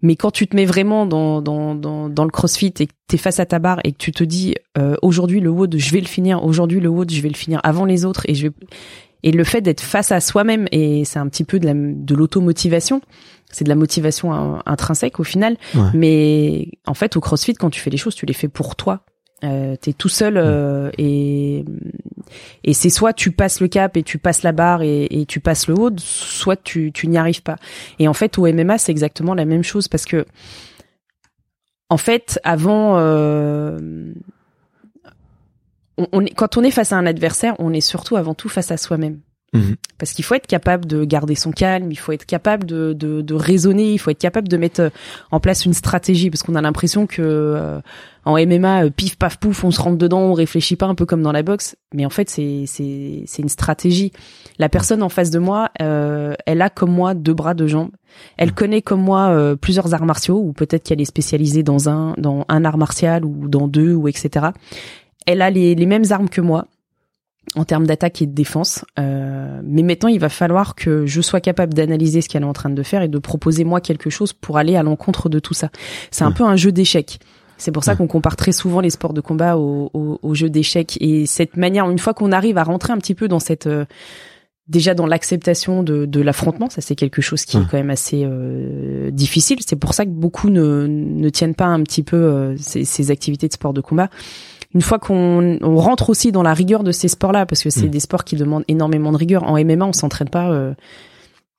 Mais quand tu te mets vraiment dans dans dans, dans le CrossFit et que t'es face à ta barre et que tu te dis euh, aujourd'hui le WOD je vais le finir, aujourd'hui le WOD je vais le finir avant les autres et je vais et le fait d'être face à soi-même et c'est un petit peu de la de l'automotivation, c'est de la motivation in- intrinsèque au final. Ouais. Mais en fait au CrossFit quand tu fais les choses tu les fais pour toi. Euh, t'es tout seul euh, et et c'est soit tu passes le cap et tu passes la barre et, et tu passes le haut, soit tu tu n'y arrives pas. Et en fait au MMA c'est exactement la même chose parce que en fait avant euh, on, on est, quand on est face à un adversaire, on est surtout avant tout face à soi-même. Mhm. Parce qu'il faut être capable de garder son calme, il faut être capable de, de, de raisonner, il faut être capable de mettre en place une stratégie, parce qu'on a l'impression que euh, en MMA, euh, pif paf pouf, on se rentre dedans, on réfléchit pas un peu comme dans la boxe, mais en fait c'est c'est c'est une stratégie. La personne en face de moi, euh, elle a comme moi deux bras, deux jambes. Elle connaît comme moi euh, plusieurs arts martiaux, ou peut-être qu'elle est spécialisée dans un dans un art martial ou dans deux ou etc. Elle a les les mêmes armes que moi en termes d'attaque et de défense. Euh, mais maintenant, il va falloir que je sois capable d'analyser ce qu'elle est en train de faire et de proposer moi quelque chose pour aller à l'encontre de tout ça. C'est un Ouais. peu un jeu d'échecs. C'est pour ça Ouais. qu'on compare très souvent les sports de combat au, au, au jeu d'échecs. Et cette manière, une fois qu'on arrive à rentrer un petit peu dans cette euh, déjà dans l'acceptation de, de l'affrontement, ça c'est quelque chose qui est quand même assez euh, difficile. C'est pour ça que beaucoup ne, ne tiennent pas un petit peu euh, ces, ces, activités de sport de combat. Une fois qu'on on rentre aussi dans la rigueur de ces sports-là, parce que c'est des sports qui demandent énormément de rigueur. En MMA, on s'entraîne pas euh,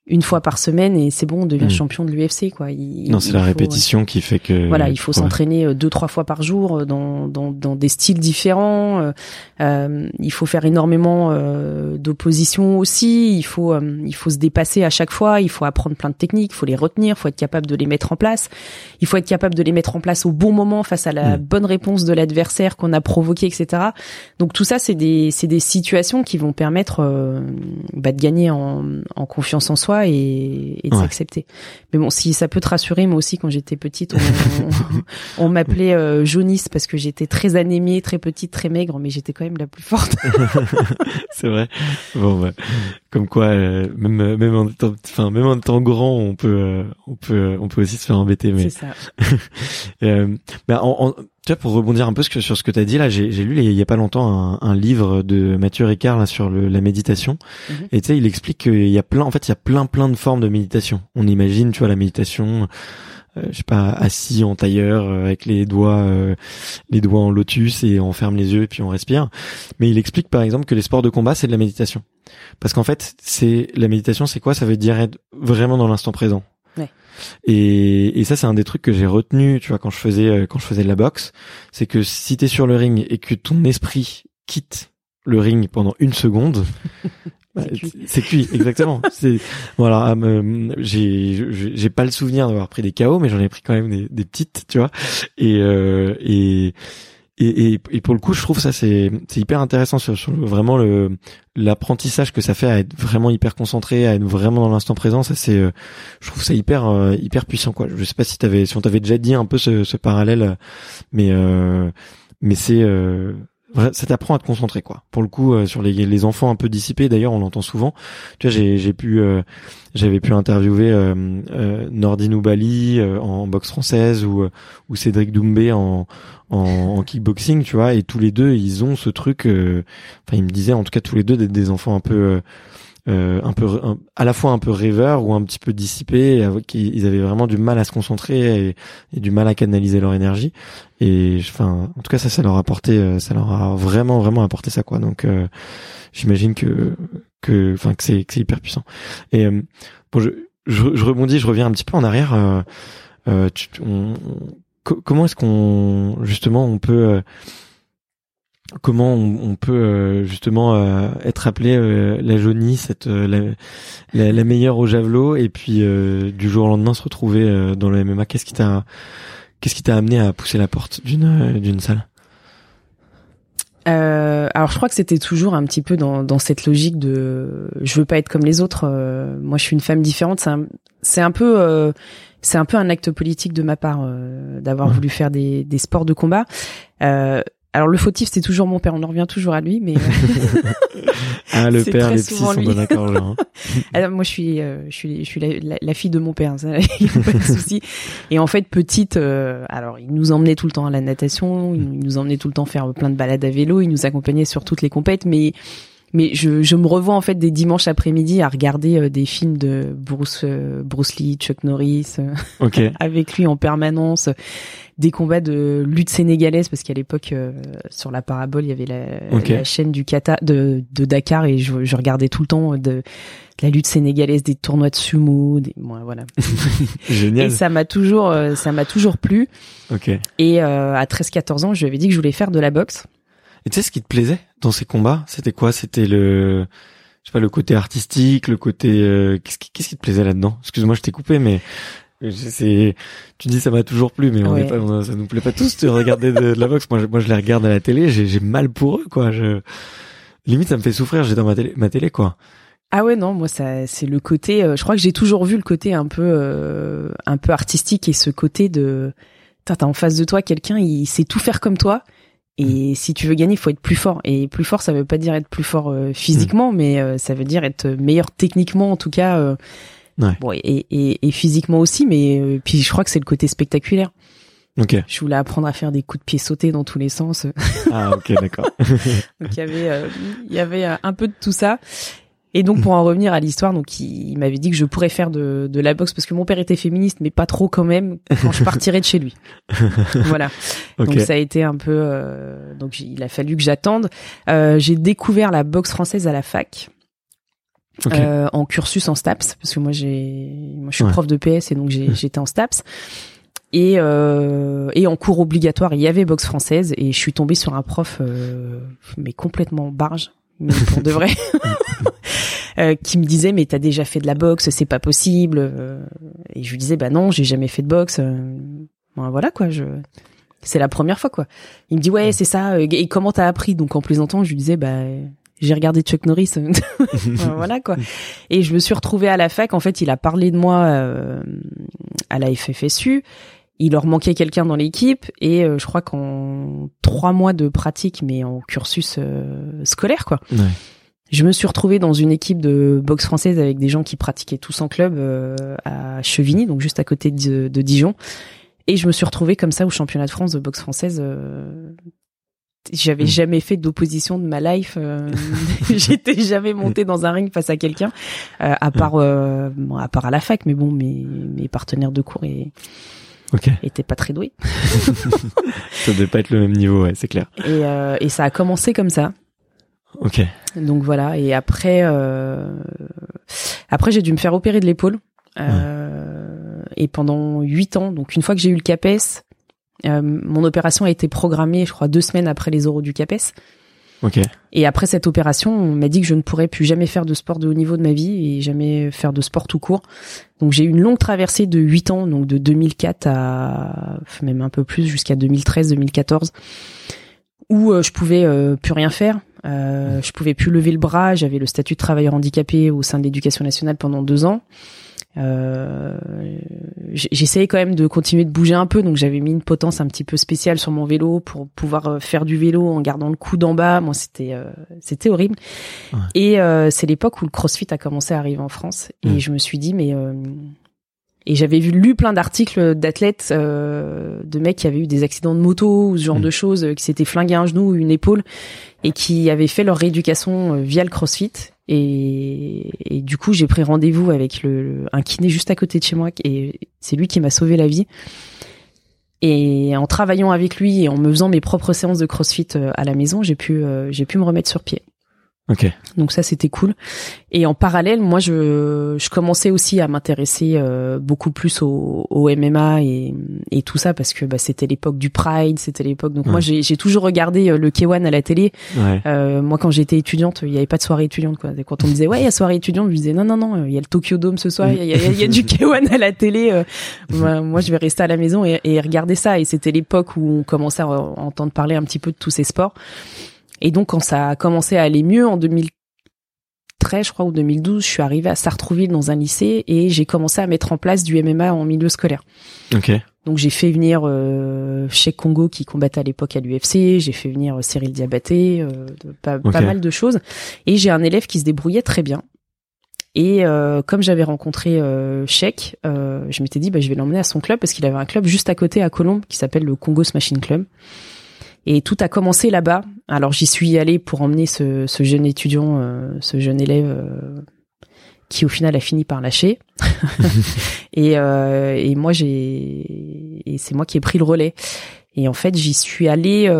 une fois par semaine et c'est bon, on devient hmm. champion de l'UFC quoi. non, c'est la répétition qui fait que voilà, il faut s'entraîner euh, deux trois fois par jour euh, dans dans, dans des styles différents. Euh, euh il faut faire énormément euh, d'opposition aussi. Il faut il faut se dépasser à chaque fois. Il faut apprendre plein de techniques. Il faut les retenir. Il faut être capable de les mettre en place. Il faut être capable de les mettre en place au bon moment face à la hmm. bonne réponse de l'adversaire qu'on a provoqué, etc. Donc tout ça, c'est des c'est des situations qui vont permettre bah, de gagner en, en confiance en soi et, et de s'accepter. Mais bon, si ça peut te rassurer, moi aussi quand j'étais petite, on, on, m'appelait euh, jaunisse parce que j'étais très anémiée, très petite, très maigre, mais j'étais quand même la plus forte. c'est vrai. Bon, bah, comme quoi, euh, même même en étant, enfin même en étant grand, on peut euh, on peut on peut aussi se faire embêter. Mais c'est ça. euh, bah, en, en tu vois, pour rebondir un peu sur ce que tu as dit là, j'ai lu il y a pas longtemps un, un livre de Mathieu Ricard là, sur le, la méditation. Mhm. Et tu sais, il explique qu'il y a plein, en fait, il y a plein plein de formes de méditation. On imagine, tu vois, la méditation, euh, je sais pas, assis en tailleur euh, avec les doigts, euh, les doigts en lotus et on ferme les yeux et puis on respire. Mais il explique par exemple que les sports de combat c'est de la méditation. Parce qu'en fait, c'est la méditation, c'est quoi? Ça veut dire être vraiment dans l'instant présent. Et, et ça, c'est un des trucs que j'ai retenu, tu vois, quand je faisais euh, quand je faisais de la boxe, c'est que si t'es sur le ring et que ton esprit quitte le ring pendant une seconde, bah, c'est cuit, exactement. c'est voilà, euh, j'ai j'ai pas le souvenir d'avoir pris des KO, mais j'en ai pris quand même des, des petites, tu vois. Et euh, et et, et, et, pour le coup, je trouve ça c'est hyper intéressant sur, sur vraiment le l'apprentissage que ça fait à être vraiment hyper concentré, à être vraiment dans l'instant présent. Ça c'est, euh, je trouve ça hyper euh, hyper puissant quoi. Je sais pas si t'avais si on t'avait déjà dit un peu ce, ce parallèle, mais euh, mais c'est ça t'apprend à te concentrer quoi. Pour le coup, euh, sur les, les enfants un peu dissipés, d'ailleurs, on l'entend souvent. Tu vois, j'ai, j'ai pu, euh, j'avais pu interviewer euh, euh Nordine Oubali en boxe française ou ou Cédric Doumbé en, en, en kickboxing, tu vois, et tous les deux, ils ont ce truc. Enfin, ils me disaient, en tout cas, tous les deux, d'être des enfants un peu euh, un peu à la fois un peu rêveurs ou un petit peu dissipés ils avaient vraiment du mal à se concentrer et, et, du mal à canaliser leur énergie. Et enfin en tout cas ça ça leur a apporté euh, ça leur a vraiment vraiment apporté ça quoi. Donc euh, j'imagine que que enfin que c'est que c'est hyper puissant. Et bon je, je, je rebondis je reviens un petit peu en arrière tu, on, comment est-ce qu'on justement on peut comment on, peut euh, justement euh, être appelé euh, la jaunie, cette la, la, meilleure au javelot, et puis du jour au lendemain se retrouver dans le MMA. Qu'est-ce qui t'a qu'est-ce qui t'a amené à pousser la porte d'une d'une salle? Alors je crois que c'était toujours un petit peu dans, dans cette logique de je veux pas être comme les autres. moi je suis une femme différente. C'est un, c'est un peu c'est un peu un acte politique de ma part d'avoir voulu faire des, des sports de combat. Euh, alors le fautif c'est toujours mon père, on en revient toujours à lui, mais ah le père, les petits sont d'accord. Hein. Alors moi je suis, euh, je suis, je suis la, fille de mon père, ça, y a pas de souci. Et en fait petite, euh, alors il nous emmenait tout le temps à la natation, il nous emmenait tout le temps faire plein de balades à vélo, il nous accompagnait sur toutes les compètes, mais mais je, je me revois en fait des dimanches après-midi à regarder euh, des films de Bruce euh, Bruce Lee, Chuck Norris, euh, avec lui en permanence, des combats de lutte sénégalaise parce qu'à l'époque sur la parabole il y avait la, la chaîne du kata de, de Dakar et je, je, regardais tout le temps de, la lutte sénégalaise, des tournois de sumo, des, voilà. Génial. Et ça m'a toujours ça m'a toujours plu. Ok. Et à 13-14 ans, je lui avais dit que je voulais faire de la boxe. Et tu sais ce qui te plaisait dans ces combats? C'était quoi? C'était le je sais pas le côté artistique, le côté euh, qu'est-ce qui qu'est-ce qui te plaisait là-dedans? Excuse-moi, je t'ai coupé mais c'est tu dis ça m'a toujours plu mais on est pas ça nous plaît pas tous de regarder de, la boxe. Moi je, moi je les regarde à la télé, j'ai j'ai mal pour eux quoi, je limite ça me fait souffrir, j'ai dans ma télé ma télé quoi. Ah ouais non moi ça c'est le côté euh, je crois que j'ai toujours vu le côté un peu euh, un peu artistique et ce côté de t'as en face de toi quelqu'un il sait tout faire comme toi et mm. si tu veux gagner, il faut être plus fort. Et plus fort, ça veut pas dire être plus fort euh, physiquement, mm. mais euh, ça veut dire être meilleur techniquement, en tout cas. Euh, ouais. bon, et, et, et, physiquement aussi, mais puis je crois que c'est le côté spectaculaire. Ok. Je voulais apprendre à faire des coups de pied sautés dans tous les sens. ah ok, d'accord. Donc il y avait, il y avait un peu de tout ça. Et donc pour en revenir à l'histoire, donc il, m'avait dit que je pourrais faire de, de la boxe parce que mon père était féministe, mais pas trop quand même quand je partirais de chez lui. voilà. Donc ça a été un peu. Euh, donc il a fallu que j'attende. Euh, j'ai découvert la boxe française à la fac. Euh, en cursus en STAPS parce que moi j'ai moi je suis prof de PS et donc j'étais en STAPS. Et euh, et en cours obligatoire il y avait boxe française et je suis tombée sur un prof euh, mais complètement barge mais pour de vrai euh, qui me disait mais t'as déjà fait de la boxe c'est pas possible euh, et je lui disais bah non j'ai jamais fait de boxe bon, voilà quoi je c'est la première fois quoi. Il me dit ouais c'est ça et comment t'as appris? Donc en plaisantant je lui disais bah j'ai regardé Chuck Norris. Voilà quoi. Et je me suis retrouvée à la fac. En fait il a parlé de moi euh, à la FFSU il leur manquait quelqu'un dans l'équipe. Et euh, je crois qu'en trois mois de pratique mais en cursus euh, scolaire quoi ouais. je me suis retrouvée dans une équipe de boxe française avec des gens qui pratiquaient tous en club à Chevigny donc juste à côté de, de, Dijon. Et je me suis retrouvée comme ça au championnat de France de boxe française j'avais mm. jamais fait d'opposition de ma life. Euh, J'étais jamais montée dans un ring face à quelqu'un, euh, à part euh, à part à la fac. Mais bon, mes mes partenaires de cours et okay. étaient pas très doués. ça devait pas être le même niveau, ouais, c'est clair. Et euh, et ça a commencé comme ça. Ok. Donc voilà. Et après après j'ai dû me faire opérer de l'épaule. Et pendant huit ans, donc une fois que j'ai eu le CAPES, euh, mon opération a été programmée, je crois, deux semaines après les oraux du CAPES. Okay. Et après cette opération, on m'a dit que je ne pourrais plus jamais faire de sport de haut niveau de ma vie et jamais faire de sport tout court. Donc j'ai eu une longue traversée de huit ans, donc de 2004 à même un peu plus jusqu'à 2013-2014, où euh, je pouvais euh, plus rien faire. Euh, je pouvais plus lever le bras. J'avais le statut de travailleur handicapé au sein de l'éducation nationale pendant deux ans. Euh, j'essayais quand même de continuer de bouger un peu, donc j'avais mis une potence un petit peu spéciale sur mon vélo pour pouvoir euh, faire du vélo en gardant le coude en bas. Moi, c'était euh, c'était horrible. Et c'est l'époque où le CrossFit a commencé à arriver en France, et mmh. je me suis dit mais et j'avais vu lu plein d'articles d'athlètes, euh, de mecs qui avaient eu des accidents de moto ou ce genre mmh. de choses, qui s'étaient flingués un genou ou une épaule, et qui avaient fait leur rééducation via le CrossFit. Et, du coup, j'ai pris rendez-vous avec le, un kiné juste à côté de chez moi, et c'est lui qui m'a sauvé la vie. Et en travaillant avec lui et en me faisant mes propres séances de CrossFit euh, à la maison, j'ai pu, euh, j'ai pu me remettre sur pied. Okay. Donc ça c'était cool. Et en parallèle, moi je, je commençais aussi à m'intéresser euh, beaucoup plus au, au MMA et, et, tout ça parce que bah, c'était l'époque du Pride, c'était l'époque. Donc moi j'ai toujours regardé euh, le K1 à la télé. Ouais. Euh, moi quand j'étais étudiante, il n'y avait pas de soirée étudiante quoi. Quand on me disait ouais il y a soirée étudiante, je disais non non non, il y a le Tokyo Dome ce soir, il y, a, y, a, du K1 à la télé. Euh. moi, moi, je vais rester à la maison et, et regarder ça. Et c'était l'époque où on commençait à entendre parler un petit peu de tous ces sports. Et donc quand ça a commencé à aller mieux en 2013, je crois, ou 2012, je suis arrivée à Sartrouville dans un lycée et j'ai commencé à mettre en place du MMA en milieu scolaire. Ok. Donc j'ai fait venir euh, Cheikh Congo qui combattait à l'époque à l'UFC, j'ai fait venir euh, Cyril Diabaté, euh, pas, pas, mal de choses. Et j'ai un élève qui se débrouillait très bien. Et euh, comme j'avais rencontré euh, Cheikh, euh, je m'étais dit bah, je vais l'emmener à son club parce qu'il avait un club juste à côté à Colombes qui s'appelle le Congo Machine Club. Et tout a commencé là-bas. Alors j'y suis allée pour emmener ce, ce jeune étudiant, euh, ce jeune élève euh, qui au final a fini par lâcher. et, euh, et moi j'ai et c'est moi qui ai pris le relais. Et en fait j'y suis allée.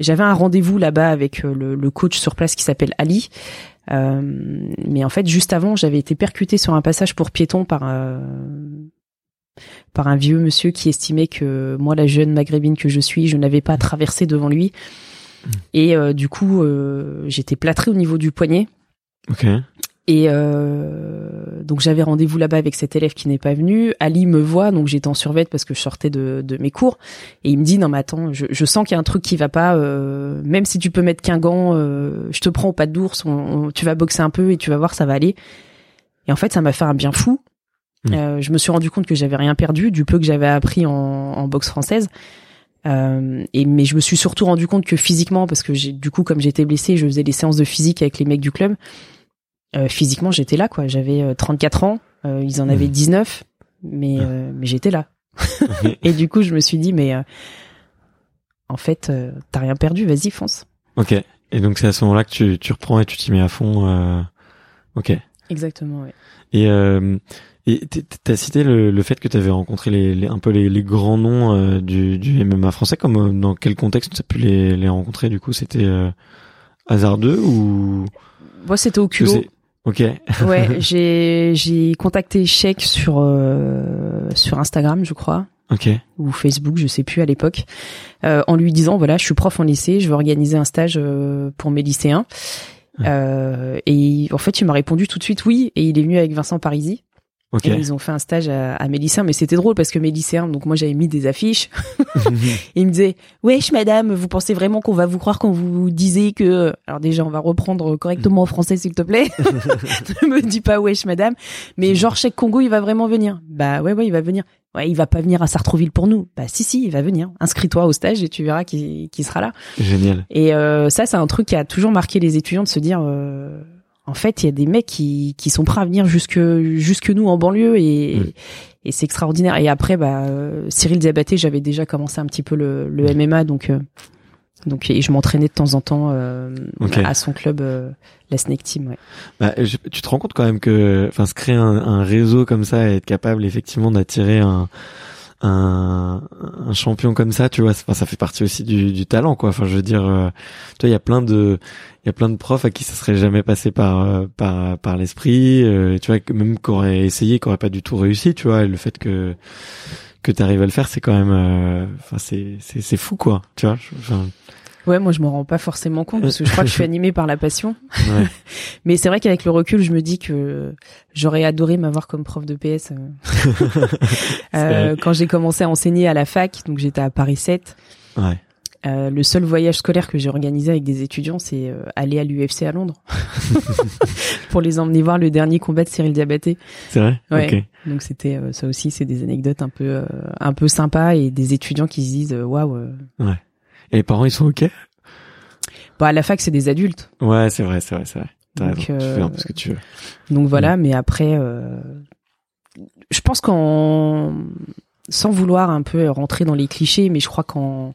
J'avais un rendez-vous là-bas avec le, le, coach sur place qui s'appelle Ali. mais en fait juste avant j'avais été percutée sur un passage pour piétons par par un vieux monsieur qui estimait que moi, la jeune maghrébine que je suis, je n'avais pas traversé devant lui. Mm. Et euh, du coup, euh, j'étais plâtrée au niveau du poignet. Et euh, donc j'avais rendez-vous là-bas avec cet élève qui n'est pas venu. Ali me voit, donc j'étais en survette parce que je sortais de, de, mes cours, et il me dit non mais attends, je, je sens qu'il y a un truc qui va pas. même si tu peux mettre qu'un gant, je te prends au pas d'ours, tu vas boxer un peu et tu vas voir ça va aller. Et en fait ça m'a fait un bien fou Mm. Euh, je me suis rendu compte que j'avais rien perdu du peu que j'avais appris en, en boxe française. Euh, et mais je me suis surtout rendu compte que physiquement, parce que j'ai du coup comme j'étais blessée, je faisais des séances de physique avec les mecs du club. Euh, physiquement, j'étais là quoi. J'avais 34 euh, ans, ils en avaient 19, mm. mais euh, mais j'étais là. et du coup, je me suis dit mais en fait, t'as rien perdu, vas-y fonce. Ok. Et donc c'est à ce moment-là que tu, tu reprends et tu t'y mets à fond Ok. Exactement, ouais. Et et t'as cité le, le, fait que tu avais rencontré les, les, un peu les, les grands noms euh, du, du MMA français. Comme euh, dans quel contexte tu as pu les, les rencontrer Du coup, c'était euh, hasardeux ou Moi, c'était au culot. Ok. ouais, j'ai j'ai contacté Sheik sur euh, sur Instagram, je crois. Ok. Ou Facebook, je sais plus à l'époque, en lui disant voilà, je suis prof en lycée, je veux organiser un stage pour mes lycéens. Et en fait, il m'a répondu tout de suite oui, et il est venu avec Vincent Parisi. Okay. Et ils ont fait un stage à, à mes lycéens, mais c'était drôle parce que mes lycéens, donc moi j'avais mis des affiches, ils me disaient wesh madame, vous pensez vraiment qu'on va vous croire quand vous disiez que, alors déjà on va reprendre correctement en français s'il te plaît, ne me dis pas wesh madame, mais genre Cheikh Congo il va vraiment venir, bah ouais ouais il va venir, ouais il va pas venir à Sartrouville pour nous, bah si si il va venir, inscris-toi au stage et tu verras qui qui sera là. Génial. Et euh, ça c'est un truc qui a toujours marqué les étudiants de se dire euh, en fait, il y a des mecs qui, qui sont prêts à venir jusque jusque nous en banlieue et, mmh. et c'est extraordinaire. Et après, bah, Cyril Diabaté, j'avais déjà commencé un petit peu le, le MMA, donc euh, donc et je m'entraînais de temps en temps euh, okay. à son club, euh, la Snake Team. Ouais. Bah, je, tu te rends compte quand même que, enfin, se créer un, un réseau comme ça et être capable effectivement d'attirer un un, un, champion comme ça, tu vois, ça fait partie aussi du, du talent, quoi. Enfin, je veux dire, euh, tu vois, il y a plein de, il y a plein de profs à qui ça serait jamais passé par euh, par par l'esprit, euh, tu vois, même qui auraient essayé, qui auraient pas du tout réussi, tu vois. Et le fait que que tu arrives à le faire, c'est quand même, enfin, c'est c'est c'est fou, quoi. Tu vois. Enfin, Ouais, moi je m'en rends pas forcément compte parce que je crois que je suis animée par la passion. Ouais. Mais c'est vrai qu'avec le recul, je me dis que j'aurais adoré m'avoir comme prof de PS. euh, quand j'ai commencé à enseigner à la fac, donc j'étais à Paris 7. Ouais. Euh, le seul voyage scolaire que j'ai organisé avec des étudiants, c'est euh, aller à l'UFC à Londres pour les emmener voir le dernier combat de Cyril Diabaté. C'est vrai? Ouais. Okay. Donc c'était euh, ça aussi, c'est des anecdotes un peu un peu sympas et des étudiants qui se disent waouh. Ouais. Et les parents, ils sont ok? Bah à la fac, c'est des adultes. Ouais, c'est vrai, c'est vrai, c'est vrai. Donc, raison, tu fais un peu ce que tu veux. Donc voilà, mais après, euh, je pense qu'en sans vouloir un peu rentrer dans les clichés, mais je crois qu'en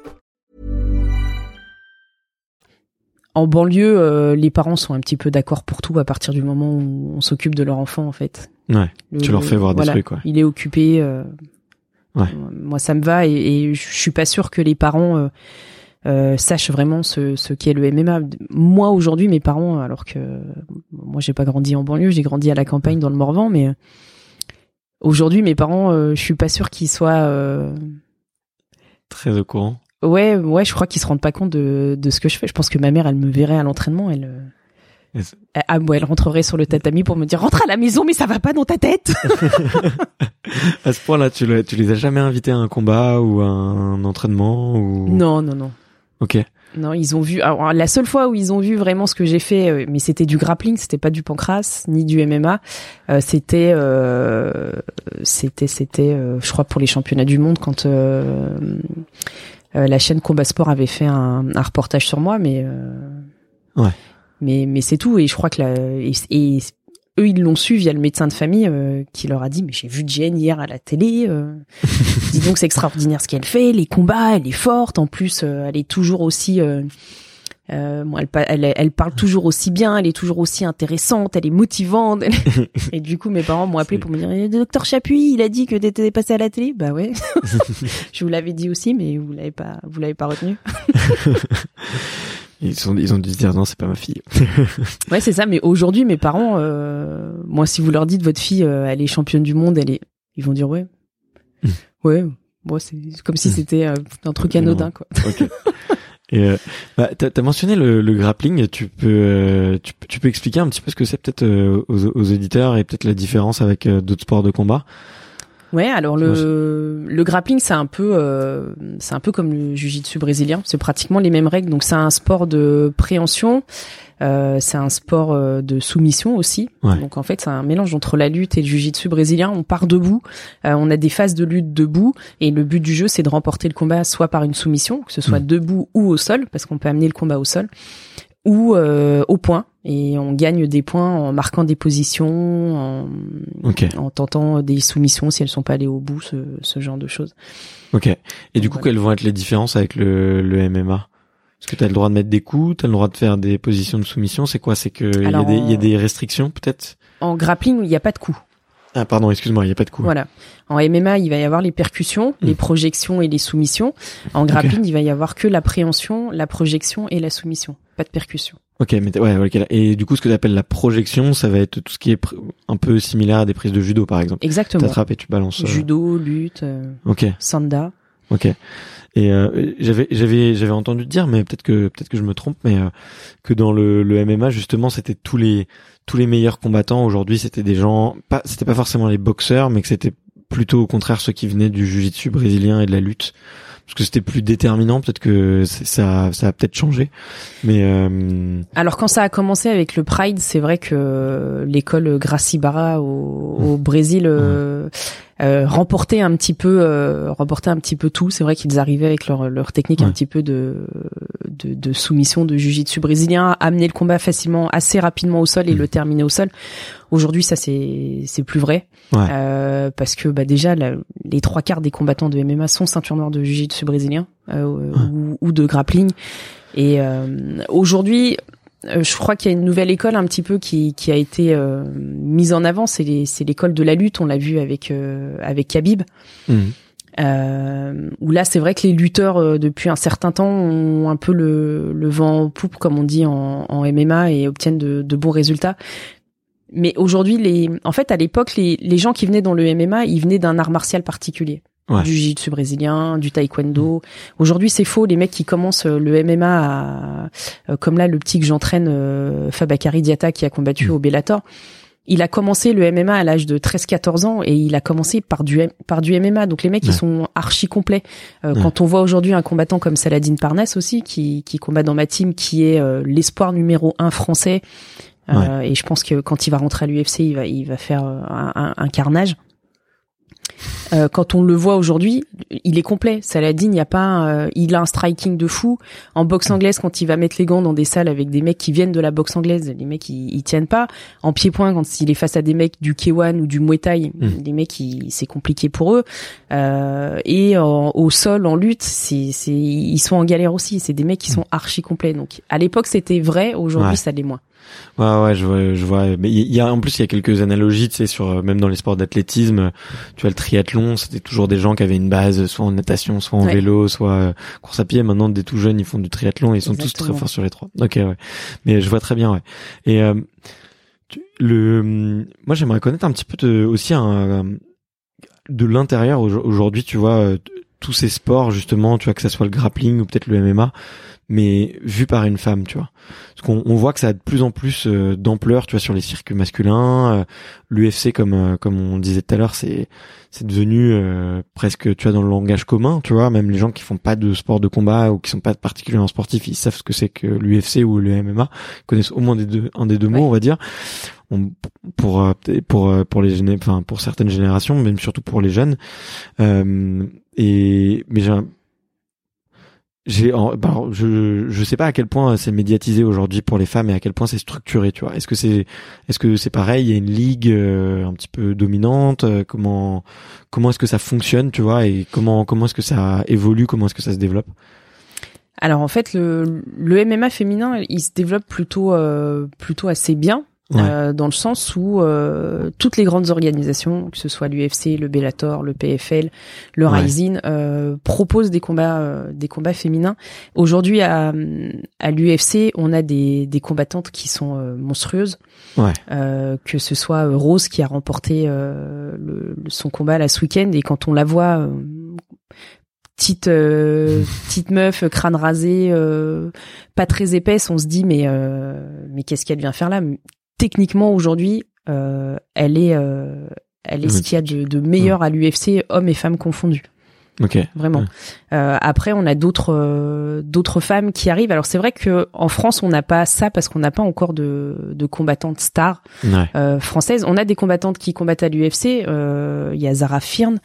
En banlieue, euh, les parents sont un petit peu d'accord pour tout à partir du moment où on s'occupe de leur enfant en fait. Ouais. Le, tu leur fais voir des voilà, trucs quoi. Il est occupé. Euh, ouais. Moi ça me va et, et, je suis pas sûr que les parents euh, euh, sachent vraiment ce, ce qu'est le MMA. Moi aujourd'hui, mes parents, alors que moi j'ai pas grandi en banlieue, j'ai grandi à la campagne dans le Morvan, mais aujourd'hui mes parents, euh, je suis pas sûr qu'ils soient euh, très au courant. Ouais, ouais, je crois qu'ils se rendent pas compte de, de ce que je fais. Je pense que ma mère, elle me verrait à l'entraînement, elle, yes. elle, ah, elle rentrerait sur le tatami pour me dire rentre à la maison, mais ça va pas dans ta tête. à ce point-là, tu, le, tu les as jamais invités à un combat ou à un entraînement ou? Non, non, non. Ok. Non, ils ont vu. Alors, la seule fois où ils ont vu vraiment ce que j'ai fait, mais c'était du grappling, c'était pas du pancras ni du MMA. Euh, c'était, euh, c'était, c'était, euh, je crois pour les championnats du monde quand. Euh, la chaîne Combat Sport avait fait un, un reportage sur moi, mais euh, ouais. mais mais c'est tout. Et je crois que la, et, et eux ils l'ont su via le médecin de famille euh, qui leur a dit mais j'ai vu Jen hier à la télé. Euh, dis donc c'est extraordinaire ce qu'elle fait, les combats, elle est forte. En plus elle est toujours aussi euh, bon, elle, elle, elle, parle toujours aussi bien, elle est toujours aussi intéressante, elle est motivante. et du coup, mes parents m'ont appelé pour me dire eh, Docteur Chapuis, il a dit que t'étais passé à la télé." Bah ouais. je vous l'avais dit aussi, mais vous l'avez pas, vous l'avez pas retenu. ils sont, ils ont dû se dire non, c'est pas ma fille. ouais, c'est ça. Mais aujourd'hui, mes parents, euh, moi, si vous leur dites votre fille, euh, elle est championne du monde, elle est, ils vont dire ouais, mm. ouais. Bon, c'est comme si c'était euh, un truc anodin, quoi. Okay. Et euh, bah, t'as as mentionné le, grappling. Tu peux, euh, tu, tu, peux expliquer un petit peu ce que c'est peut-être euh, aux, aux, et peut-être la différence avec d'autres sports de combat? Ouais, alors le le grappling c'est un peu euh, c'est un peu comme le jiu-jitsu brésilien, c'est pratiquement les mêmes règles. Donc c'est un sport de préhension, euh, c'est un sport euh, de soumission aussi. Ouais. Donc en fait c'est un mélange entre la lutte et le jiu-jitsu brésilien. On part debout, euh, on a des phases de lutte debout et le but du jeu c'est de remporter le combat soit par une soumission, que ce soit Mm. debout ou au sol, parce qu'on peut amener le combat au sol, ou euh, au point. Et on gagne des points en marquant des positions, en, en tentant des soumissions si elles sont pas allées au bout, ce, ce genre de choses. ok. Et du coup, Voilà. quelles vont être les différences avec le, le MMA Est-ce que tu as le droit de mettre des coups, tu as le droit de faire des positions de soumission? C'est quoi? C'est que il y, a des- y a des restrictions peut-être? En grappling, il n'y a pas de coup. Ah pardon, excuse-moi, il y a pas de coup. Voilà. En MMA, il va y avoir les percussions, Mm. les projections et les soumissions. En grappling, il va y avoir que l'appréhension, la projection et la soumission. Pas de percussion. Ok, mais ouais, ok. Et du coup, ce que tu appelles la projection, ça va être tout ce qui est un peu similaire à des prises de judo, par exemple. Exactement. T'attrapes et tu balances. euh, Judo, lutte, euh, Ok, sanda. ok. Et euh, j'avais j'avais j'avais entendu dire, mais peut-être que peut-être que je me trompe, mais euh, que dans le, le MMA justement, c'était tous les tous les meilleurs combattants aujourd'hui, c'était des gens, pas c'était pas forcément les boxeurs, mais que c'était plutôt au contraire ceux qui venaient du jiu-jitsu brésilien et de la lutte, parce que c'était plus déterminant. Peut-être que ça ça a peut-être changé, mais euh, Alors quand ça a commencé avec le Pride, c'est vrai que l'école Gracie Barra au, au Brésil euh, euh, remportait un petit peu, euh, remportait un petit peu tout. C'est vrai qu'ils arrivaient avec leur, leur technique un petit peu de, de, de soumission de jiu-jitsu brésilien, amener le combat facilement, assez rapidement au sol et Mm. le terminer au sol. Aujourd'hui, ça c'est c'est plus vrai Ouais. Euh, parce que bah déjà la- les trois quarts des combattants de MMA sont ceinture noire de jiu-jitsu brésilien euh, ou, ou de grappling. Et euh, aujourd'hui, je crois qu'il y a une nouvelle école un petit peu qui, qui a été euh, mise en avant. C'est l'école de la lutte. On l'a vu avec euh, avec Khabib. hum, Euh, où là, c'est vrai que les lutteurs euh, depuis un certain temps ont un peu le, le vent en poupe, comme on dit en, en MMA, et obtiennent de, de bons résultats. Mais aujourd'hui, les, en fait, à l'époque, les, les gens qui venaient dans le MMA, ils venaient d'un art martial particulier. Ouais. Du jiu-jitsu brésilien, du taekwondo. Aujourd'hui, c'est faux. Les mecs qui commencent euh, le MMA, à, euh, comme là, le petit que j'entraîne, euh, Fabakari Diata, qui a combattu Mm. au Bellator, il a commencé le MMA à l'âge de 13-14 ans et il a commencé par du, par du MMA. Donc les mecs, Ouais. ils sont archi complets. Euh, Ouais. Quand on voit aujourd'hui un combattant comme Saladin Parnasse aussi, qui, qui combat dans ma team, qui est euh, l'espoir numéro un français, euh, et je pense que quand il va rentrer à l'UFC, il va, il va faire euh, un, un- un carnage. Euh, quand on le voit aujourd'hui, il est complet. Saladin, il y a pas, euh, il a un striking de fou. En boxe anglaise, quand il va mettre les gants dans des salles avec des mecs qui viennent de la boxe anglaise, les mecs ils, ils tiennent pas. En pied-point, quand il est face à des mecs du K1 ou du Muay Thai, Mm. les mecs c'est compliqué pour eux. Euh, et en- au sol, en lutte, c'est, c'est, ils sont en galère aussi. C'est des mecs qui sont archi complets. Donc à l'époque c'était vrai, aujourd'hui Ouais. ça l'est moins. Ouais, ouais, je vois, je vois. Mais il y a, en plus, il y a quelques analogies, tu sais, sur, euh, même dans les sports d'athlétisme, tu vois, le triathlon, c'était toujours des gens qui avaient une base, soit en natation, soit en Ouais. vélo, soit euh, course à pied. Maintenant, des tout jeunes, ils font du triathlon et ils sont tous très forts sur les trois. Ok, ouais. Mais je vois très bien, ouais. Et, euh, tu- le, moi, j'aimerais connaître un petit peu de, aussi un, de l'intérieur au- aujourd'hui, tu vois, euh, tous ces sports, justement, tu vois, que ça soit le grappling ou peut-être le MMA, mais vu par une femme, tu vois. Parce qu'on on voit que ça a de plus en plus euh, d'ampleur, tu vois, sur les circuits masculins. Euh, L'UFC, comme euh, comme on disait tout à l'heure, c'est c'est devenu euh, presque, tu vois, dans le langage commun, tu vois. Même les gens qui font pas de sport de combat ou qui sont pas particulièrement sportifs, ils savent ce que c'est que l'UFC ou le MMA, ils connaissent au moins des deux, un des deux mots, on va dire. On- pour euh, pour euh, pour les enfin pour certaines générations, même surtout pour les jeunes. Euh, et mais j'ai bah, je je sais pas à quel point c'est médiatisé aujourd'hui pour les femmes et à quel point c'est structuré tu vois. Est-ce que c'est est-ce que c'est pareil? Il y a une ligue euh, un petit peu dominante euh, comment comment est-ce que ça fonctionne tu vois et comment comment est-ce que ça évolue comment est-ce que ça se développe? Alors en fait, le, le MMA féminin, il se développe plutôt euh, plutôt assez bien. Ouais. euh, dans le sens où euh, toutes les grandes organisations, que ce soit l'UFC, le Bellator, le PFL, le Ouais. Rising, euh, proposent des combats euh, des combats féminins. Aujourd'hui à, à l'UFC, on a des, des combattantes qui sont euh, monstrueuses. Ouais. Euh, que ce soit Rose qui a remporté euh, le, le- son combat là ce week-end et quand on la voit euh, petite euh, petite meuf crâne rasé euh, pas très épaisse on se dit mais euh, mais qu'est-ce qu'elle vient faire là? Techniquement aujourd'hui euh, elle est euh, elle est ce qu'il y a de, de meilleur à l'UFC, hommes et femmes confondus. Ok. Vraiment. Euh, après, on a d'autres euh, d'autres femmes qui arrivent. Alors c'est vrai que en France, on n'a pas ça parce qu'on n'a pas encore de, de combattantes stars Ouais. euh, françaises. On a des combattantes qui combattent à l'UFC. Euh, Il y a Zara Firn.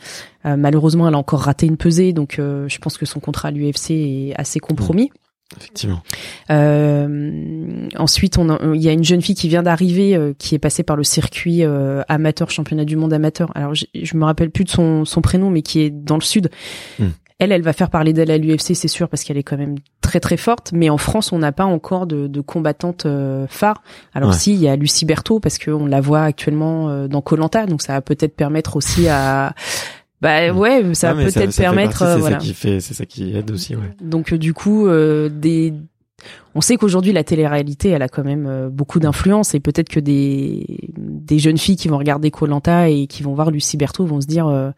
Euh, malheureusement, elle a encore raté une pesée, donc euh, je pense que son contrat à l'UFC est assez compromis. Effectivement. Euh, ensuite, on a- il y a une jeune fille qui vient d'arriver, euh, qui est passée par le circuit euh, amateur, championnat du monde amateur. Alors, je, me rappelle plus de son, son prénom, mais qui est dans le sud. Hmm. Elle, elle va faire parler d'elle à l'UFC, c'est sûr, parce qu'elle est quand même très très forte. Mais en France, on n'a pas encore de, de combattante euh, phare. Alors Ouais. si, il y a Lucie Berthaud, parce qu'on la voit actuellement euh, dans Colanta, donc ça va peut-être permettre aussi à bah ouais, ça va peut-être permettre euh, c'est voilà. ça qui fait, c'est ça qui aide aussi, ouais. Donc euh, du coup, euh, des, on sait qu'aujourd'hui la télé-réalité, elle a quand même beaucoup d'influence et peut-être que des des jeunes filles qui vont regarder Colanta et qui vont voir Lucie Berthaud vont se dire euh,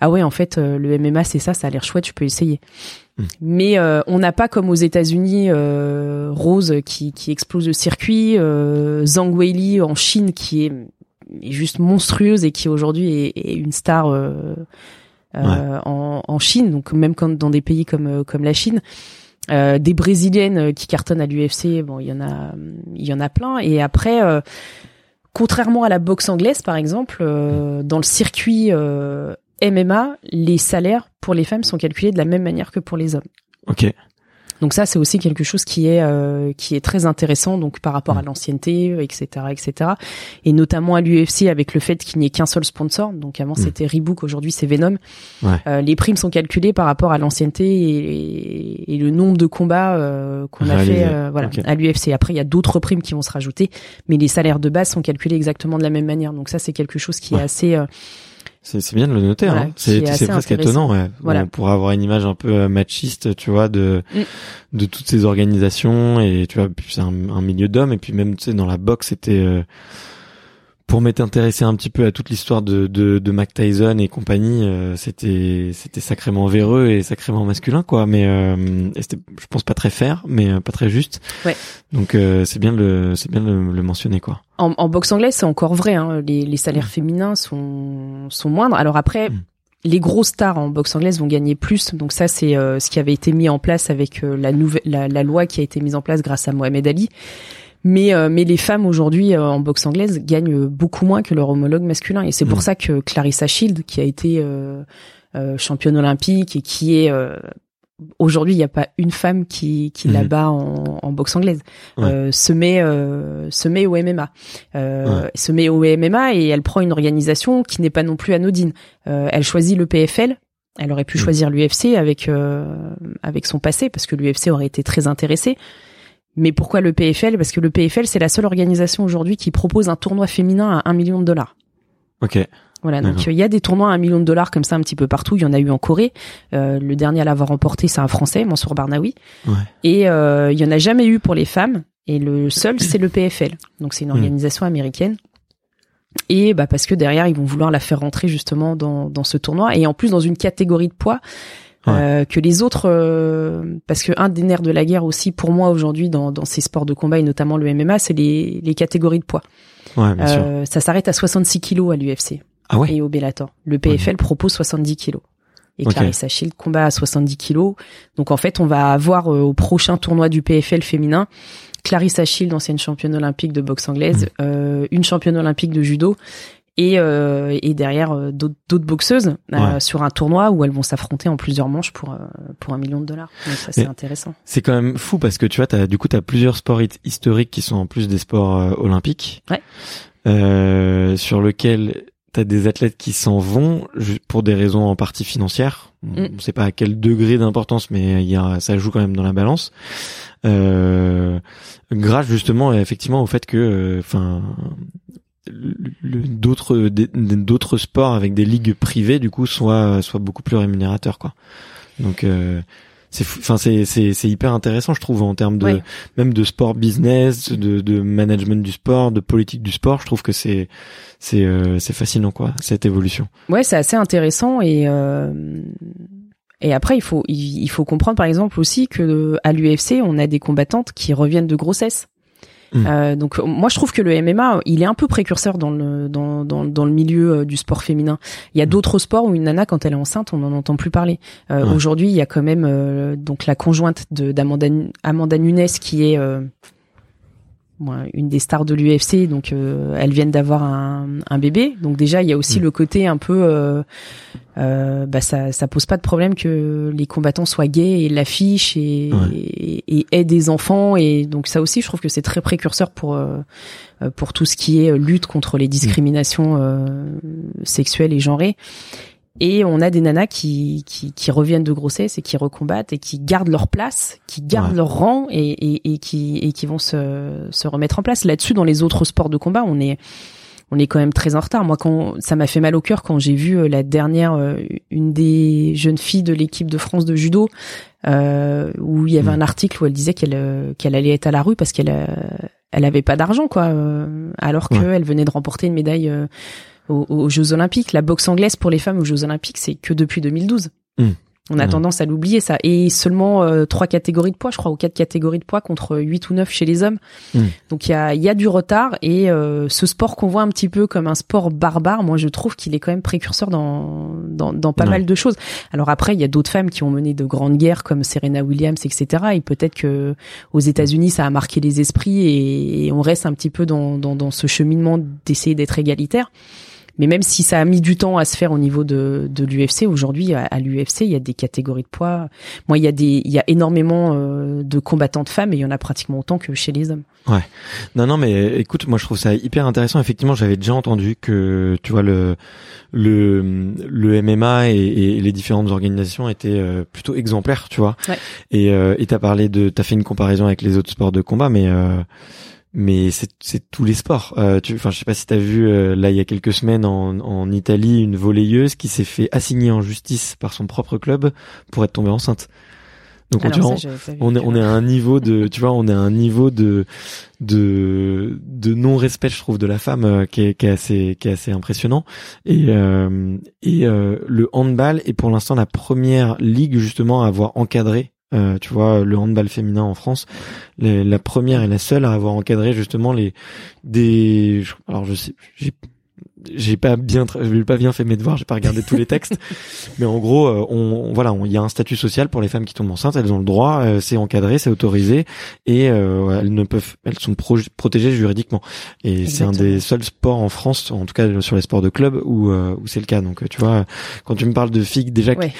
ah ouais en fait le MMA c'est ça, ça a l'air chouette, je peux essayer. Mm. Mais euh, on n'a pas comme aux États-Unis euh, Rose qui qui explose le circuit, euh, Zhang Weili en Chine qui est, est juste monstrueuse et qui aujourd'hui est, est une star. euh, euh, en, en Chine, donc même quand dans des pays comme euh, comme la Chine, euh, des brésiliennes euh, qui cartonnent à l'UFC, bon, il y en a, il y en a plein. Et après, euh, contrairement à la boxe anglaise, par exemple, euh, dans le circuit euh, MMA, les salaires pour les femmes sont calculés de la même manière que pour les hommes. Ok. Donc ça, c'est aussi quelque chose qui est euh, qui est très intéressant, donc par rapport à l'ancienneté, etc., etc. Et notamment à l'UFC avec le fait qu'il n'y ait qu'un seul sponsor. Donc avant c'était Reebok, aujourd'hui c'est Venom. Ouais. Euh, les primes sont calculées par rapport à l'ancienneté et, et le nombre de combats euh, qu'on a fait euh, voilà à l'UFC. Après il y a d'autres primes qui vont se rajouter, mais les salaires de base sont calculés exactement de la même manière. Donc ça c'est quelque chose qui Ouais. est assez euh, C'est c'est bien de le noter. Voilà, hein. C'est presque étonnant. Ouais. Voilà. On pourrait avoir une image un peu euh, machiste, tu vois, de Mm. de toutes ces organisations et tu vois, puis c'est un, un milieu d'hommes et puis même tu sais dans la boxe c'était euh, pour m'être intéressé un petit peu à toute l'histoire de, de de Mac Tyson et compagnie, euh, c'était c'était sacrément véreux et sacrément masculin quoi. Mais euh, c'était, je pense pas très fair, mais euh, pas très juste. Ouais. Donc euh, c'est bien de le c'est bien de le, mentionner quoi. En, en boxe anglaise, c'est encore vrai. Hein, les, les salaires féminins sont, sont moindres. Alors après, Mm. les grosses stars en boxe anglaise vont gagner plus. Donc ça, c'est euh, ce qui avait été mis en place avec euh, la, nouvelle, la, la loi qui a été mise en place grâce à Mohamed Ali. Mais, euh, mais les femmes aujourd'hui euh, en boxe anglaise gagnent euh, beaucoup moins que leur homologue masculin. Et c'est pour Mm. ça que Clarissa Shield, qui a été euh, euh, championne olympique et qui est... euh, Aujourd'hui, il n'y a pas une femme qui, qui la Mhm. bat en, en boxe anglaise. Ouais. Euh, se met euh, se met au MMA, euh, Ouais. se met au MMA et elle prend une organisation qui n'est pas non plus anodine. Euh, elle choisit le PFL. Elle aurait pu Mhm. choisir l'UFC avec euh, avec son passé parce que l'UFC aurait été très intéressé. Mais pourquoi le PFL Parce que le PFL c'est la seule organisation aujourd'hui qui propose un tournoi féminin à un million de dollars. Ok. Voilà, donc euh, il y a des tournois à un million de dollars comme ça un petit peu partout. Il y en a eu en Corée. Euh, le dernier à l'avoir remporté, c'est un Français, Mansour Barnaoui. Ouais. Et euh, il y en a jamais eu pour les femmes. Et le seul, c'est le PFL. Donc c'est une Hmm. organisation américaine. Et bah parce que derrière, ils vont vouloir la faire rentrer justement dans, dans ce tournoi. Et en plus dans une catégorie de poids euh, que les autres... euh, parce que un des nerfs de la guerre aussi pour moi aujourd'hui dans, dans ces sports de combat et notamment le MMA, c'est les, les catégories de poids. Ouais, bien sûr. Euh, ça s'arrête à 66 kilos à l'UFC Ah ouais. et au Bellator. Le PFL propose 70 kilos. Et Ok. Clarissa Shield combat à 70 kilos. Donc en fait, on va avoir euh, au prochain tournoi du PFL féminin Clarissa Shield, ancienne championne olympique de boxe anglaise, Mm. euh, une championne olympique de judo et, euh, et derrière euh, d'autres boxeuses euh, Ouais. sur un tournoi où elles vont s'affronter en plusieurs manches pour euh, pour un million de dollars. Donc ça c'est intéressant. C'est quand même fou parce que tu vois, as, du coup, tu as plusieurs sports historiques qui sont en plus des sports euh, olympiques, Ouais. euh, sur lesquels tu as des athlètes qui s'en vont pour des raisons en partie financières. On Mm. ne sait pas à quel degré d'importance, mais il y a, ça joue quand même dans la balance. Euh, grâce justement, effectivement, au fait que, euh, enfin, le- d'autres d'autres sports avec des ligues privées du coup soient soient beaucoup plus rémunérateurs quoi. Donc euh, c'est enfin c'est c'est hyper intéressant je trouve en termes de Ouais. même de sport business de de management du sport de politique du sport je trouve que c'est c'est euh, c'est fascinant quoi cette évolution Ouais, c'est assez intéressant et euh, et après il faut il, il faut comprendre par exemple aussi que à l'UFC on a des combattantes qui reviennent de grossesse Mm. Euh, donc moi je trouve que le MMA il est un peu précurseur dans le dans dans, dans le milieu euh, du sport féminin. Il y a d'autres sports où une nana quand elle est enceinte on n'en entend plus parler. Euh, Ouais. Aujourd'hui il y a quand même euh, donc la conjointe de d'Amanda Amanda Nunes qui est euh, une des stars de l'UFC donc euh, elles viennent d'avoir un, un bébé donc déjà il y a aussi Mm. le côté un peu euh, euh, bah ça ça pose pas de problème que les combattants soient gays et l'affichent et, Ouais. et, et aient des enfants et donc ça aussi je trouve que c'est très précurseur pour euh, euh, pour tout ce qui est lutte contre les discriminations euh, sexuelles et genrées et on a des nanas qui, qui, qui reviennent de grossesse et qui recombattent et qui gardent leur place, qui gardent Ouais. leur rang et, et, et qui, et qui vont se, se remettre en place. Là-dessus, dans les autres sports de combat, on est, on est quand même très en retard. Moi, quand ça m'a fait mal au cœur quand j'ai vu euh, la dernière, euh, une des jeunes filles de l'équipe de France de judo, euh, où il y avait Mm. un article où elle disait qu'elle qu'elle allait être à la rue parce qu'elle elle avait pas d'argent quoi, alors Ouais. qu'elle venait de remporter une médaille aux, aux Jeux Olympiques. La boxe anglaise pour les femmes aux Jeux Olympiques, c'est que depuis 2012. Mm. On a Ouais. tendance à l'oublier ça. Et seulement euh, trois catégories de poids, je crois, ou quatre catégories de poids contre huit ou neuf chez les hommes. Mm. Donc il y a, il y a du retard et euh, ce sport qu'on voit un petit peu comme un sport barbare, moi je trouve qu'il est quand même précurseur dans dans, dans pas Ouais. mal de choses. Alors après il y a d'autres femmes qui ont mené de grandes guerres comme Serena Williams, etc. Et peut-être que aux États-Unis ça a marqué les esprits et, et on reste un petit peu dans dans, dans ce cheminement d'essayer d'être égalitaire. Mais même si ça a mis du temps à se faire au niveau de, de l'UFC, aujourd'hui à, à l'UFC il y a des catégories de poids. Moi il y a des il y a énormément euh, de combattantes femmes et il y en a pratiquement autant que chez les hommes. Non, non, mais écoute, moi je trouve ça hyper intéressant. Effectivement, j'avais déjà entendu que, tu vois, le le le MMA et, et les différentes organisations étaient euh, plutôt exemplaires, tu vois. Ouais. Et euh, t'as parlé de, t'as fait une comparaison avec les autres sports de combat, mais euh, mais c'est tous les sports. Euh, tu, enfin, je sais pas si t'as vu euh, là il y a quelques semaines en en Italie une volleyeuse qui s'est fait assigner en justice par son propre club pour être tombée enceinte. Donc on, ça, on est on est à un niveau de tu vois on est à un niveau de de de non respect je trouve de la femme euh, qui est qui est assez qui est assez impressionnant et euh, et euh, le handball est pour l'instant la première ligue justement à avoir encadré euh, tu vois le handball féminin en France les- la première et la seule à avoir encadré justement les des je- alors je sais j'ai j'ai pas bien j'ai pas bien fait mes devoirs j'ai pas regardé tous les textes mais en gros euh, on, on- voilà il y a un statut social pour les femmes qui tombent enceintes elles ont le droit euh, c'est encadré c'est autorisé et euh, elles ne peuvent elles sont pro- protégées juridiquement. Et c'est un des seuls sports en France en tout cas sur les sports de club où euh, où c'est le cas. Donc tu vois quand tu me parles de filles déjà Ouais.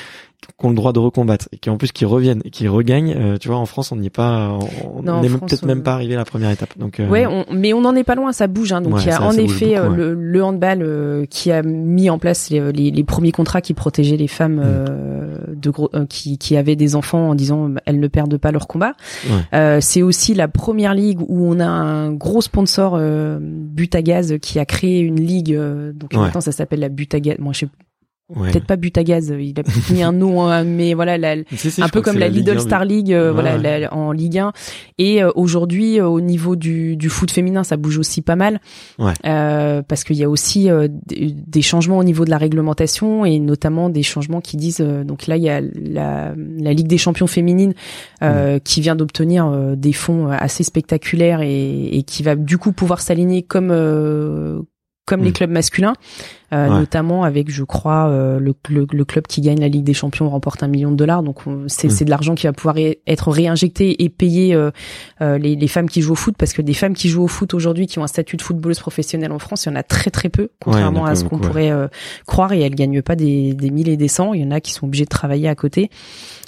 Qui ont le droit de recombattre et qui en plus qui reviennent et qui regagnent euh, tu vois en France on n'y est pas on n'est peut-être on- même pas arrivé à la première étape donc euh, Ouais, on- mais on n'en est pas loin, ça bouge. Hein. Donc Ouais, il y a ça- en ça effet beaucoup, euh, le, le handball euh, qui a mis en place les, les, les premiers contrats qui protégeaient les femmes Mm. euh, de gros, euh, qui, qui avaient des enfants en disant elles ne perdent pas leur combat. Ouais. Euh, c'est aussi la première ligue où on a un gros sponsor euh, Butagaz qui a créé une ligue. euh, donc maintenant ça s'appelle la Butagaz. Moi je sais ouais. peut-être pas Butagaz. Il a peut-être mis un nom, hein, mais voilà la, Si, si, un peu comme la, Ligue Lidl 1, Star League euh, voilà ouais. la- en Ligue 1 et euh, aujourd'hui euh, au niveau du, du foot féminin ça bouge aussi pas mal Ouais. Euh, parce qu'il y a aussi des, changements au niveau de la réglementation et notamment des changements qui disent donc là il y a la, la Ligue des champions féminines euh, qui vient d'obtenir des fonds assez spectaculaires et, et qui va du coup pouvoir s'aligner comme euh, comme les Mm. clubs masculins, euh, Ouais. notamment avec, je crois, euh, le, le, le club qui gagne la Ligue des Champions remporte un million de dollars. Donc on- c'est de l'argent qui va pouvoir ré- être réinjecté et payer euh, euh, les, les femmes qui jouent au foot, parce que des femmes qui jouent au foot aujourd'hui, qui ont un statut de footballeuse professionnelle en France, il y en a très très peu, contrairement à ce qu'on beaucoup, ouais. pourrait euh, croire. Et elles gagnent pas des, des mille et des cents. Il y en a qui sont obligés de travailler à côté.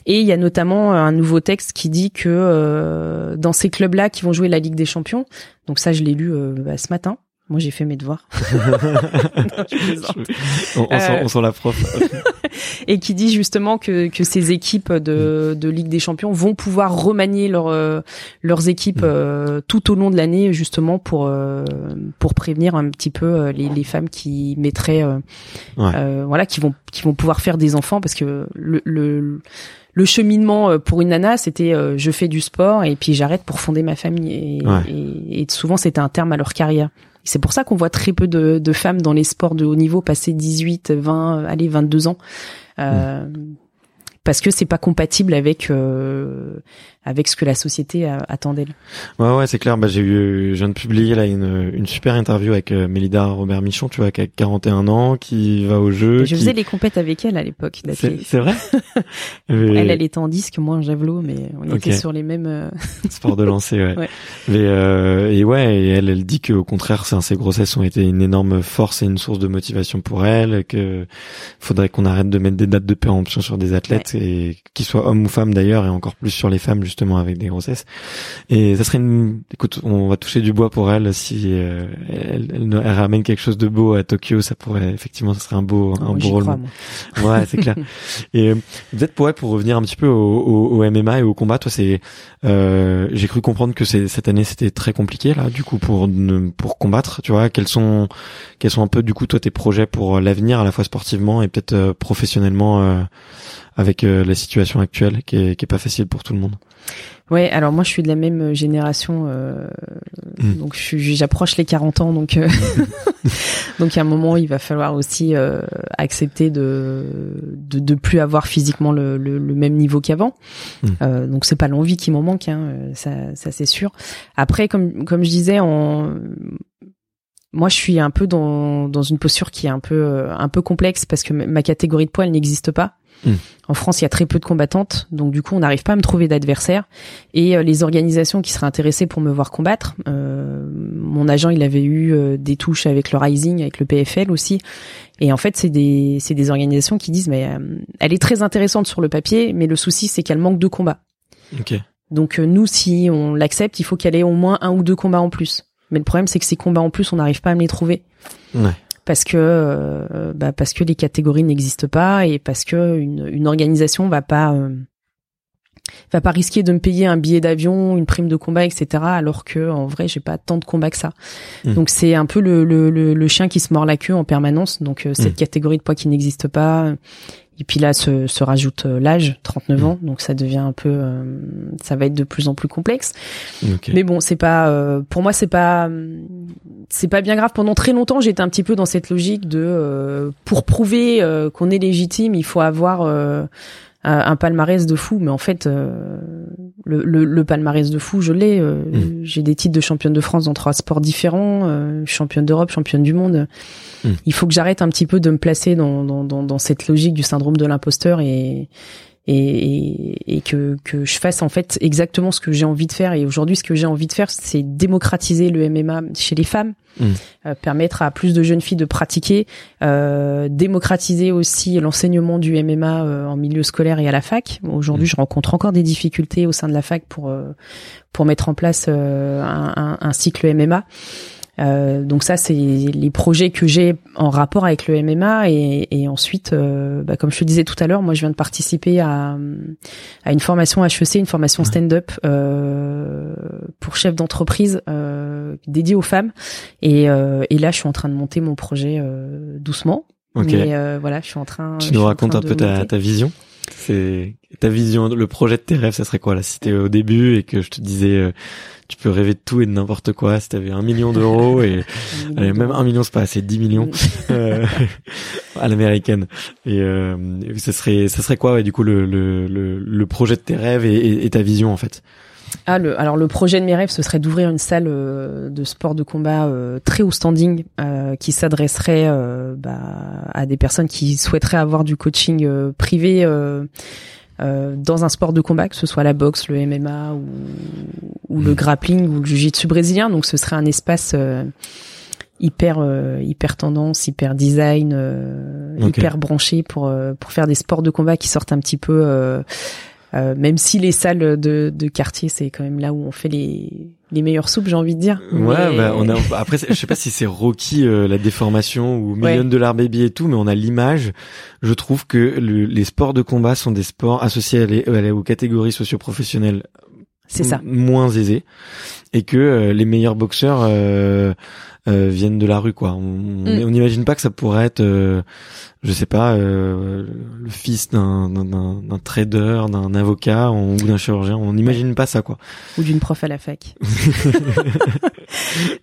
Et il y a notamment un nouveau texte qui dit que euh, dans ces clubs-là qui vont jouer la Ligue des Champions, donc ça je l'ai lu euh, bah, ce matin. Moi j'ai fait mes devoirs. Non, je plaisante. on, on sent, Euh, on sent la prof et qui dit justement que, que ces équipes de, de Ligue des Champions vont pouvoir remanier leur, euh, leurs équipes Mm. euh, tout au long de l'année justement pour euh, pour prévenir un petit peu euh, les, les femmes qui mettraient euh, Ouais. voilà qui vont qui vont pouvoir faire des enfants parce que le, le le cheminement pour une nana, c'était euh, je fais du sport et puis j'arrête pour fonder ma famille. Et, Ouais. et, et souvent, c'était un terme à leur carrière. C'est pour ça qu'on voit très peu de, de femmes dans les sports de haut niveau passer 18, 20, euh, allez, 22 ans. Euh, parce que c'est pas compatible avec avec ce que la société attend d'elle. Ouais, ouais, c'est clair. Bah, j'ai eu, je viens de publier là une, une super interview avec euh, Mélida Robert Michon, tu vois, qui a 41 ans, qui va au jeu. Je faisais les compètes avec elle à l'époque. C'est vrai. Elle, elle était en disque, moi en javelot, mais on était sur les mêmes. Euh, Sport de lancer, ouais. ouais. Mais euh, et ouais, et elle, elle dit qu'au contraire, ces grossesses ont été une énorme force et une source de motivation pour elle, que faudrait qu'on arrête de mettre des dates de péremption sur des athlètes et qu'ils soient hommes ou femmes d'ailleurs, et encore plus sur les femmes justement avec des grossesses. Et ça serait une, écoute, on va toucher du bois pour elle si euh, elle, elle, ramène quelque chose de beau à Tokyo, ça pourrait effectivement, ça serait un beau, un beau rôle. Ouais, c'est clair. Et euh, peut-être pour pour revenir un petit peu au, au, MMA et au combat, toi c'est, euh, j'ai cru comprendre que cette année c'était très compliqué là, du coup pour pour combattre, tu vois, quels sont quels sont un peu du coup toi tes projets pour l'avenir à la fois sportivement et peut-être euh, professionnellement avec la situation actuelle qui est, qui est pas facile pour tout le monde. Ouais, alors moi je suis de la même euh, génération, euh, hmm. donc j'approche les 40 ans, donc euh, donc à un moment il va falloir aussi euh, accepter de, de, de plus avoir physiquement le, le, le même niveau qu'avant. Euh, donc c'est pas l'envie qui m'en manque, hein, ça, ça c'est sûr. Après comme comme je disais, en moi je suis un peu dans dans une posture qui est un peu un peu complexe parce que ma catégorie de poids elle n'existe pas. En France, il y a très peu de combattantes, donc du coup, on n'arrive pas à me trouver d'adversaire. Et euh, les organisations qui seraient intéressées pour me voir combattre, euh, mon agent, il avait eu euh, des touches avec le Rising, avec le PFL aussi. Et en fait, c'est des c'est des organisations qui disent mais elle est très intéressante sur le papier, mais le souci c'est qu'elle manque de combats. Donc nous, si on l'accepte, il faut qu'elle ait au moins un ou deux combats en plus. Mais le problème, c'est que ces combats en plus, on n'arrive pas à me les trouver. Ouais parce que euh, bah parce que les catégories n'existent pas et parce que une, une organisation va pas euh, va pas risquer de me payer un billet d'avion, une prime de combat, etc. Alors que en vrai, j'ai pas tant de combats que ça. Mmh. Donc c'est un peu le, le, le, chien qui se mord la queue en permanence. Donc euh, cette mmh. catégorie de poids qui n'existe pas, et puis là se, se rajoute euh, l'âge, 39 ans, donc ça devient un peu, euh, ça va être de plus en plus complexe. Mais bon, c'est pas, euh, pour moi c'est pas, c'est pas bien grave. Pendant très longtemps, j'étais un petit peu dans cette logique de, pour prouver qu'on est légitime, il faut avoir un palmarès de fou, mais en fait, euh, le, le, le, palmarès de fou, je l'ai. Euh, mm. J'ai des titres de championne de France dans trois sports différents, euh, championne d'Europe, championne du monde. Mm. Il faut que j'arrête un petit peu de me placer dans, dans, dans, dans cette logique du syndrome de l'imposteur et, et, et, que, que je fasse en fait exactement ce que j'ai envie de faire. Et aujourd'hui, ce que j'ai envie de faire, c'est démocratiser le MMA chez les femmes, mmh. euh, permettre à plus de jeunes filles de pratiquer, euh, démocratiser aussi l'enseignement du MMA euh, en milieu scolaire et à la fac. Aujourd'hui, mmh. je rencontre encore des difficultés au sein de la fac pour euh, pour mettre en place euh, un, un, un, cycle MMA. Euh, donc ça, c'est les projets que j'ai en rapport avec le MMA et, et ensuite, euh, bah, comme je te disais tout à l'heure, moi je viens de participer à, à une formation HEC, une formation stand-up euh, pour chef d'entreprise euh, dédiée aux femmes et, euh, et là, je suis en train de monter mon projet doucement. Mais voilà, je suis en train. Tu nous racontes un peu ta, ta vision? C'est ta vision, le projet de tes rêves, ça serait quoi là? Si t'es au début et que je te disais, tu peux rêver de tout et de n'importe quoi. Si t'avais un million d'euros et même un million c'est pas assez, 10 millions euh, à l'américaine. Et euh, ça serait ça serait quoi ouais, du coup le, le, le, projet de tes rêves et, et, ta vision en fait? Ah, le, alors le projet de mes rêves, ce serait d'ouvrir une salle euh, de sport de combat euh, très haut standing euh, qui s'adresserait bah, à des personnes qui souhaiteraient avoir du coaching privé euh, dans un sport de combat, que ce soit la boxe, le MMA ou, ou le mm. grappling ou le jiu-jitsu brésilien. Donc ce serait un espace euh, hyper euh, hyper tendance, hyper design, hyper branché pour pour faire des sports de combat qui sortent un petit peu euh, même si les salles de, de quartier, c'est quand même là où on fait les, les meilleures soupes, j'ai envie de dire. Ouais, bah, on a, après, je sais pas si c'est Rocky, euh, la déformation ou Million de Dollar Baby et tout, mais on a l'image. Je trouve que les sports de combat sont des sports associés à aux catégories socio-professionnelles c'est ça. moins aisés et que euh, les meilleurs boxeurs euh, viennent de la rue, quoi. On Mm. n'imagine pas que ça pourrait être, euh, je sais pas, euh, le fils d'un d'un- trader, d'un avocat ou d'un chirurgien. On n'imagine pas ça, quoi. ou d'une prof à la fac.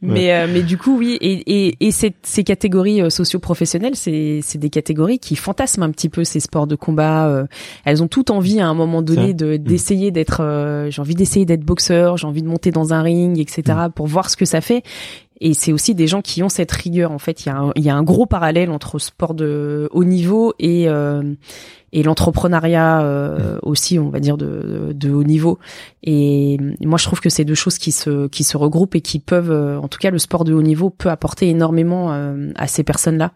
mais euh, mais du coup oui et et, et ces, ces catégories euh, socio-professionnelles c'est c'est des catégories qui fantasment un petit peu ces sports de combat. elles ont toutes envie à un moment donné de d'essayer d'être. euh, j'ai envie d'essayer d'être boxeur, j'ai envie de monter dans un ring, etc. pour voir ce que ça fait. Et c'est aussi des gens qui ont cette rigueur. En fait, il y a un, gros parallèle entre sport de haut niveau et euh, et l'entrepreneuriat euh, aussi, on va dire de, de haut niveau. Et moi, je trouve que c'est deux choses qui se qui se regroupent et qui peuvent, euh, en tout cas, le sport de haut niveau peut apporter énormément euh, à ces personnes-là,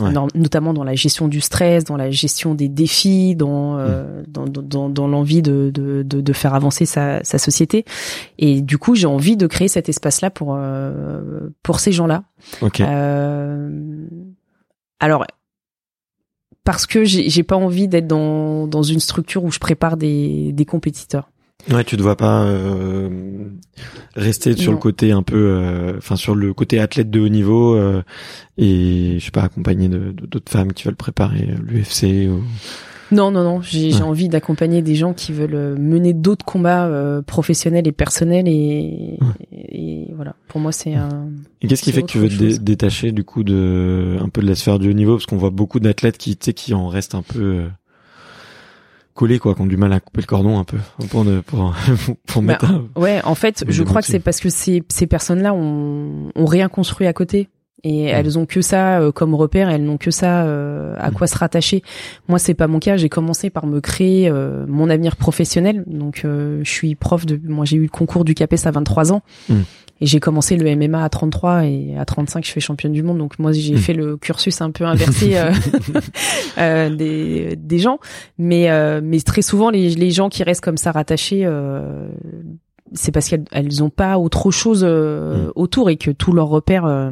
Ouais. Notamment dans la gestion du stress, dans la gestion des défis, dans euh, dans, dans, dans, dans l'envie de, de, de, de faire avancer sa, sa société. Et du coup, j'ai envie de créer cet espace-là pour euh, pour ces gens-là. Ok. Euh, alors, parce que j'ai j'ai pas envie d'être dans, dans une structure où je prépare des, des compétiteurs. Ouais, tu ne vois pas euh, rester sur Non. le côté un peu, euh, enfin sur le côté athlète de haut niveau euh, et je sais pas accompagné de- d'autres femmes qui veulent préparer l'UFC. Ou... Non, non, non. J'ai Ouais. envie d'accompagner des gens qui veulent euh, mener d'autres combats euh, professionnels et personnels et, et voilà. Pour moi, c'est un. Et qu'est-ce qui fait que tu veux te dé- détacher du coup de un peu de la sphère du haut niveau? Parce qu'on voit beaucoup d'athlètes qui tu sais qui en restent un peu euh, collés quoi, qui ont du mal à couper le cordon un peu pour ne- pour pour Bah, mettre un- Ouais, en fait, je crois que c'est parce que ces, ces personnes-là ont, ont rien construit à côté. Et Mm. elles ont que ça euh, comme repère, elles n'ont que ça euh, à Mm. quoi se rattacher. Moi, c'est pas mon cas. J'ai commencé par me créer euh, mon avenir professionnel. Donc, euh, je suis prof de. Moi, j'ai eu le concours du CAPES à 23 ans, Mm. et j'ai commencé le MMA à 33 et à 35, je fais championne du monde. Donc, moi, j'ai fait le cursus un peu inversé euh, euh, des des gens. Mais euh, mais très souvent, les les gens qui restent comme ça rattachés. Euh, c'est parce qu'elles elles ont pas autre chose euh, autour et que tous leurs repères euh,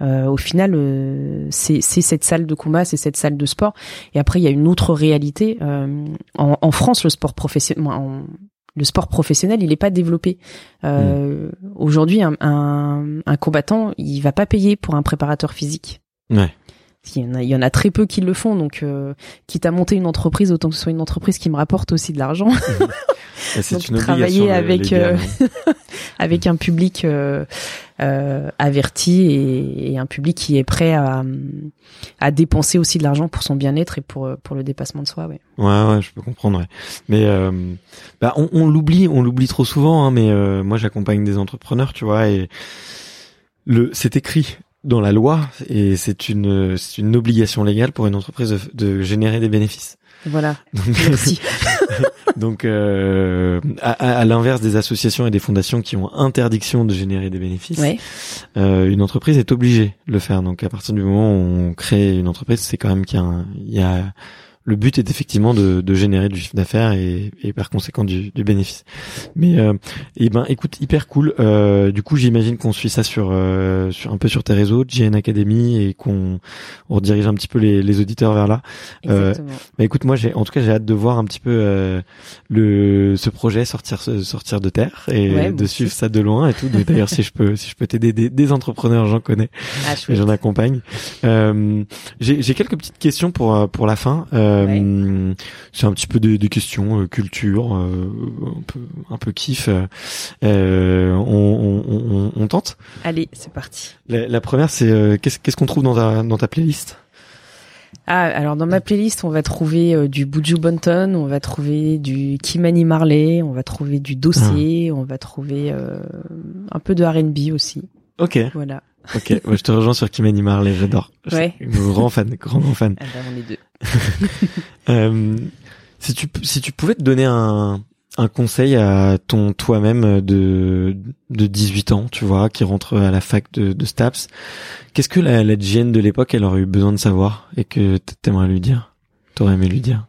euh, au final euh, c'est cette salle de combat c'est cette salle de sport. Et après il y a une autre réalité. Euh, en, en France le sport professionnel en- le sport professionnel il est pas développé. Euh, aujourd'hui un, un, un combattant il va pas payer pour un préparateur physique. Ouais. il y, en a, il y en a très peu qui le font, donc euh, quitte à monter une entreprise, autant que ce soit une entreprise qui me rapporte aussi de l'argent. Donc, une travailler avec, légale. avec un public euh, euh, averti et, et un public qui est prêt à, à dépenser aussi de l'argent pour son bien-être et pour pour le dépassement de soi. Ouais. Ouais, ouais, je peux comprendre. Ouais. Mais euh, bah, on, l'oublie, on l'oublie trop souvent. Hein, mais euh, moi, j'accompagne des entrepreneurs, tu vois, et le, c'est écrit dans la loi et c'est une, c'est une obligation légale pour une entreprise de, de générer des bénéfices. Voilà. Donc, Merci. donc euh, à, à- l'inverse des associations et des fondations qui ont interdiction de générer des bénéfices, ouais. euh, une entreprise est obligée de le faire. Donc à partir du moment où on crée une entreprise, c'est quand même qu'il y a, un- il y a le but est effectivement de, de générer du chiffre d'affaires et, et par conséquent du, du bénéfice. Mais euh, eh ben écoute hyper cool. Euh, du coup j'imagine qu'on suit ça sur euh, sur un peu sur tes réseaux, GN Academy et qu'on on redirige un petit peu les, les auditeurs vers là. Euh, Exactement. Bah écoute, moi j'ai en tout cas j'ai hâte de voir un petit peu euh, le ce projet sortir sortir de terre et Ouais, de aussi. suivre ça de loin et tout. D'ailleurs si je peux si je peux t'aider des, des entrepreneurs, j'en connais Ah, et j'en accompagne. Euh, j'ai quelques petites questions pour pour la fin. Euh, C'est un petit peu des, des questions euh, culture, euh, un peu un peu kiff. Euh, on, on, on, on tente. Allez, c'est parti. La, la première c'est euh, qu'est-ce qu'on trouve dans ta dans ta playlist? Ah, alors dans ma playlist, on va trouver euh, du Buju Banton, on va trouver du Kimani Marley, on va trouver du dossier, on va trouver euh, un peu de R&B aussi. Ok, Voilà. ok. Ouais, je te rejoins sur Kimani Marley, j'adore. Je Ouais. Grand fan, grand grand fan. Ah bah, on est deux. Euh, si tu si tu pouvais te donner un un conseil à ton toi-même de de 18 ans, tu vois, qui rentre à la fac de, de Staps, qu'est-ce que la, la de l'époque elle aurait eu besoin de savoir et que t'aimerais lui dire, t'aurais aimé lui dire?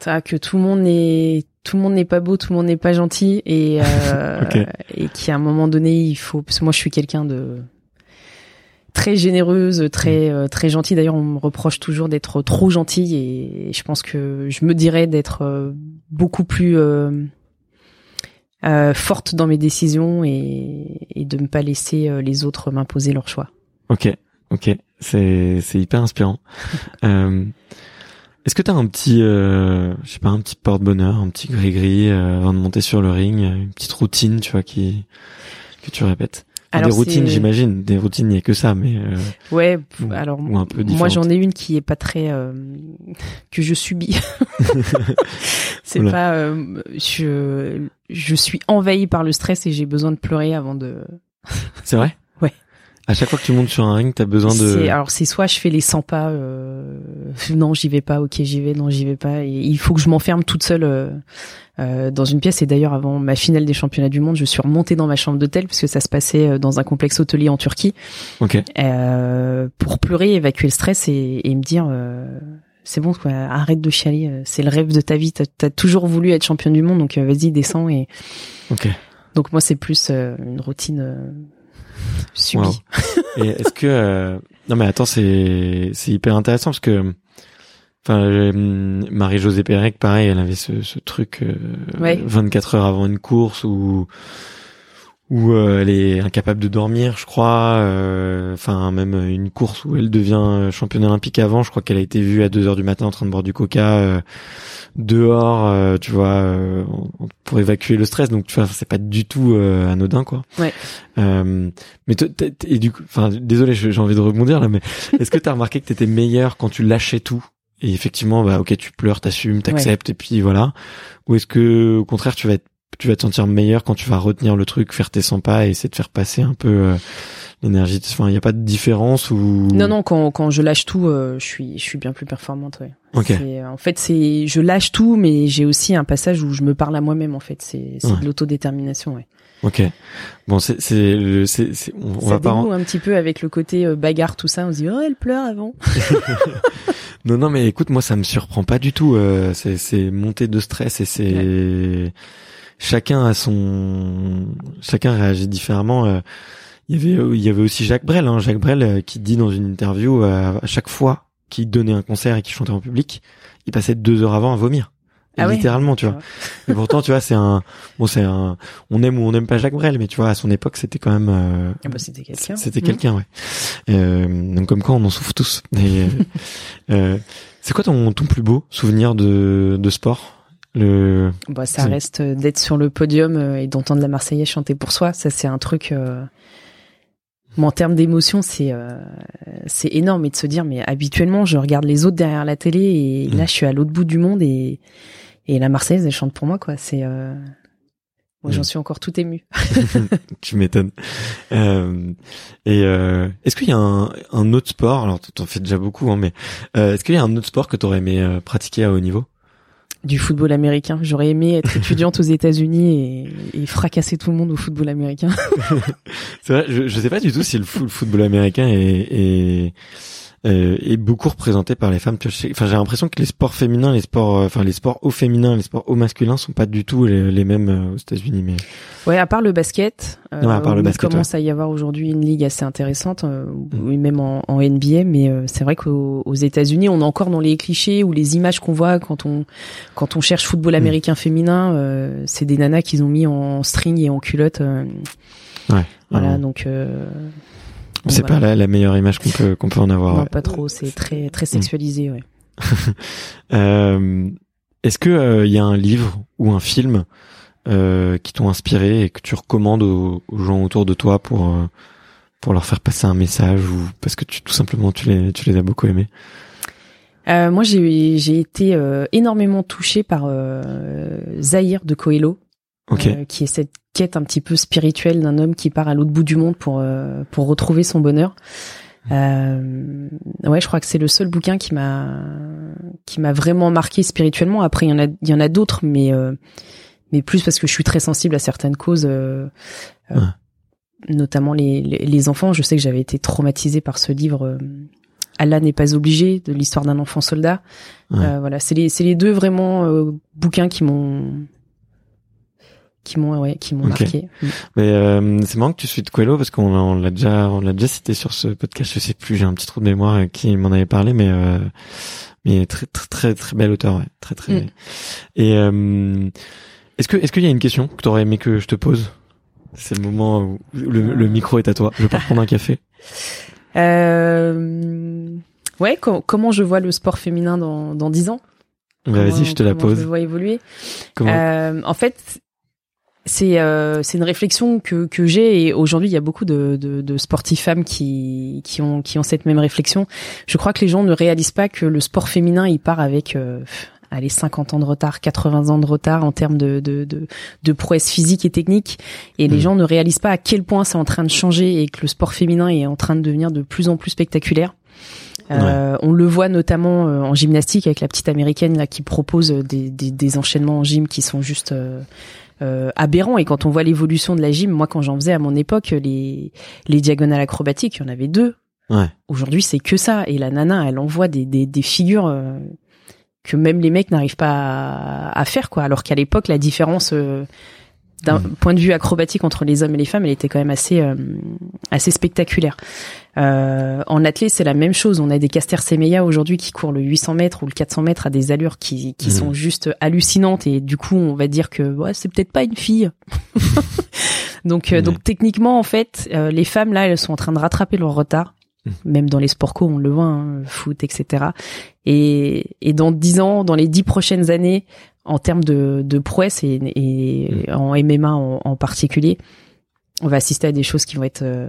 Ça, que tout le monde n'est tout le monde n'est pas beau, tout le monde n'est pas gentil et euh, et qu'à un moment donné, il faut parce que moi je suis quelqu'un de très généreuse, très euh, très gentille. D'ailleurs, on me reproche toujours d'être trop gentille et je pense que je me dirais d'être euh, beaucoup plus euh, euh, forte dans mes décisions et, et de ne pas laisser euh, les autres m'imposer leurs choix. Ok, ok, c'est c'est hyper inspirant. euh, Est-ce que t'as un petit, euh, je sais pas, un petit porte-bonheur, un petit gris-gris euh, avant de monter sur le ring, une petite routine, tu vois, qui que tu répètes? Alors, Des routines, c'est- j'imagine. Des routines, il n'y a que ça, mais euh, Ouais, Ou- alors ou un peu moi j'en ai une qui est pas très euh, que je subis. c'est pas euh, je je suis envahie par le stress et j'ai besoin de pleurer avant de c'est vrai? À chaque fois que tu montes sur un ring, t'as besoin de. Alors c'est soit je fais les 100 pas euh, non, j'y vais pas, OK, j'y vais, non, j'y vais pas et il faut que je m'enferme toute seule euh, euh, dans une pièce et d'ailleurs avant ma finale des championnats du monde, je suis remontée dans ma chambre d'hôtel parce que ça se passait euh, dans un complexe hôtelier en Turquie Ok. euh, pour pleurer, évacuer le stress et, et me dire euh, c'est bon quoi, arrête de chialer, c'est le rêve de ta vie, t'as as toujours voulu être championne du monde donc vas-y descends et Ok. donc moi c'est plus une routine Wow. Et est-ce que euh, non mais attends c'est c'est hyper intéressant parce que enfin euh, Marie-Josée Pérec pareil elle avait ce, ce truc euh, Ouais. 24 heures avant une course où où euh, elle est incapable de dormir je crois euh, enfin même une course où elle devient euh, championne olympique avant je crois qu'elle a été vue à 2 heures du matin en train de boire du coca euh, dehors euh, tu vois euh, pour évacuer le stress. Donc tu vois c'est pas du tout euh, anodin quoi. Ouais. euh, mais et du coup, enfin, désolé, j'ai envie de rebondir là, mais est-ce que t'as remarqué que t'étais meilleur quand tu lâchais tout et effectivement, bah, ok, tu pleures, t'assumes, t'acceptes et puis voilà, ou est-ce que au contraire, tu vas être, tu vas te sentir meilleur quand tu vas retenir le truc, faire tes 100 pas et essayer de faire passer un peu euh, l'énergie. Enfin, il y a pas de différence ou? Non non, quand quand je lâche tout, euh, je suis je suis bien plus performante ouais. Ok. C'est- En fait, c'est je lâche tout mais j'ai aussi un passage où je me parle à moi-même en fait, c'est c'est Ouais. de l'autodétermination ouais. Ok. Bon, c'est c'est on, on va pas. en- un petit peu avec le côté euh, bagarre tout ça, on se dit oh elle pleure avant. Non, non, mais écoute, moi, ça me surprend pas du tout. Euh, c'est c'est montée de stress et c'est chacun a son chacun réagit différemment. Euh, Il y avait il y avait aussi Jacques Brel, hein, Jacques Brel euh, qui dit dans une interview euh, à chaque fois qu'il donnait un concert et qu'il chantait en public, il passait deux heures avant à vomir. Ah littéralement, tu vois. Et pourtant, tu vois, c'est un bon, c'est un on aime ou on n'aime pas Jacques Brel, mais tu vois, à son époque, c'était quand même euh, Ah bah c'était quelqu'un. c'était Mm. quelqu'un, ouais. Euh, donc comme quoi, on en souffre tous. Et, euh, euh, c'est quoi ton ton plus beau souvenir de de sport? Le Bah, ça reste d'être sur le podium euh, et d'entendre la Marseillaise chanter pour soi. Ça, c'est un truc. Euh... en termes d'émotion, c'est euh, c'est énorme et de se dire, mais habituellement, je regarde les autres derrière la télé et Mm. là, je suis à l'autre bout du monde et et la Marseillaise, elle chante pour moi, quoi. C'est euh... moi, j'en Mm. suis encore tout ému. tu m'étonnes. Euh, et euh, est-ce qu'il y a un, un autre sport? Alors t'en fais déjà beaucoup, hein, mais euh, est-ce qu'il y a un autre sport que t'aurais aimé pratiquer à haut niveau? Du football américain. J'aurais aimé être étudiante aux États-Unis et, et fracasser tout le monde au football américain. C'est vrai, je, je sais pas du tout si le, fo- le football américain est, est, est beaucoup représenté par les femmes. Enfin, j'ai l'impression que les sports féminins, les sports, euh, enfin les sports au féminin, les sports au masculin sont pas du tout les, les mêmes euh, aux États-Unis. Mais Ouais, à part le basket, euh, Ouais, à part le basket, il commence à y avoir aujourd'hui une ligue assez intéressante, euh, oui, même en, en NBA, mais euh, c'est vrai qu'aux aux États-Unis, on est encore dans les clichés ou les images qu'on voit quand on quand on cherche football Mm. américain féminin, euh, c'est des nanas qu'ils ont mis en string et en culotte. euh, ouais, voilà, euh, donc euh, c'est voilà. pas la, la meilleure image qu'on peut qu'on peut en avoir. non, pas trop, c'est très très sexualisé, ouais. Euh, Est-ce que euh, il y a un livre ou un film euh, qui t'ont inspiré et que tu recommandes aux, aux gens autour de toi pour euh, pour leur faire passer un message ou parce que tu tout simplement tu les tu les as beaucoup aimés? Euh, moi, j'ai j'ai été euh, énormément touchée par euh, Zahir de Coelho. Ok. euh, qui est cette quête un petit peu spirituelle d'un homme qui part à l'autre bout du monde pour euh, pour retrouver son bonheur. Euh, ouais, je crois que c'est le seul bouquin qui m'a qui m'a vraiment marqué spirituellement. Après, il y en a il y en a d'autres, mais euh, mais plus parce que je suis très sensible à certaines causes, euh, euh, Ouais. notamment les, les les enfants. Je sais que j'avais été traumatisée par ce livre. Allah n'est pas obligé de l'histoire d'un enfant soldat. Ouais. Voilà, c'est les c'est les deux vraiment euh, bouquins qui m'ont qui m'ont ouais, qui m'ont marqué. Mm. Mais euh, c'est marrant que tu de Coelho parce qu'on on l'a déjà on l'a déjà cité sur ce podcast. Je sais plus, j'ai un petit trou de mémoire euh, qui m'en avait parlé, mais euh, mais très très très très bel auteur, ouais. très très. Mm. Et euh, Est-ce que est-ce qu'il y a une question que t'aurais aimé que je te pose? C'est le moment où le, le micro est à toi. Je vais pas prendre un café. Euh... Ouais, co- comment je vois le sport féminin dans dans dix ans? Bah, Vas-y, je te la comment Je pose. vois évoluer? Comment? Euh, en fait, c'est euh, c'est une réflexion que que j'ai et aujourd'hui il y a beaucoup de de, de sportives femmes qui qui ont qui ont cette même réflexion. Je crois que les gens ne réalisent pas que le sport féminin il part avec euh, allez 50 ans de retard, 80 ans de retard en termes de de de, de prouesse physique et technique et les Mhm. gens ne réalisent pas à quel point c'est en train de changer et que le sport féminin est en train de devenir de plus en plus spectaculaire. Euh, On le voit notamment euh, en gymnastique avec la petite américaine là qui propose des, des, des enchaînements en gym qui sont juste euh, euh, aberrants. Et quand on voit l'évolution de la gym, moi quand j'en faisais à mon époque, les les diagonales acrobatiques, il y en avait deux. Ouais. Aujourd'hui, c'est que ça. Et la nana, elle envoie des des, des figures euh, que même les mecs n'arrivent pas à, à faire quoi. Alors qu'à l'époque, la différence euh, d'un Mhm. point de vue acrobatique entre les hommes et les femmes, elle était quand même assez euh, assez spectaculaire. Euh, en athlée, c'est la même chose. On a des Caster Semenya aujourd'hui qui courent le 800 mètres ou le 400 mètres à des allures qui, qui Mhm. sont juste hallucinantes et du coup, on va dire que ouais, c'est peut-être pas une fille. donc, euh, Ouais. donc techniquement, en fait, euh, les femmes là, elles sont en train de rattraper leur retard. Même dans les sports co, on le voit, hein, foot, etc. Et, et dans dix ans, dans les dix prochaines années, en termes de, de prouesse et, et en MMA en, en particulier, on va assister à des choses qui vont être euh,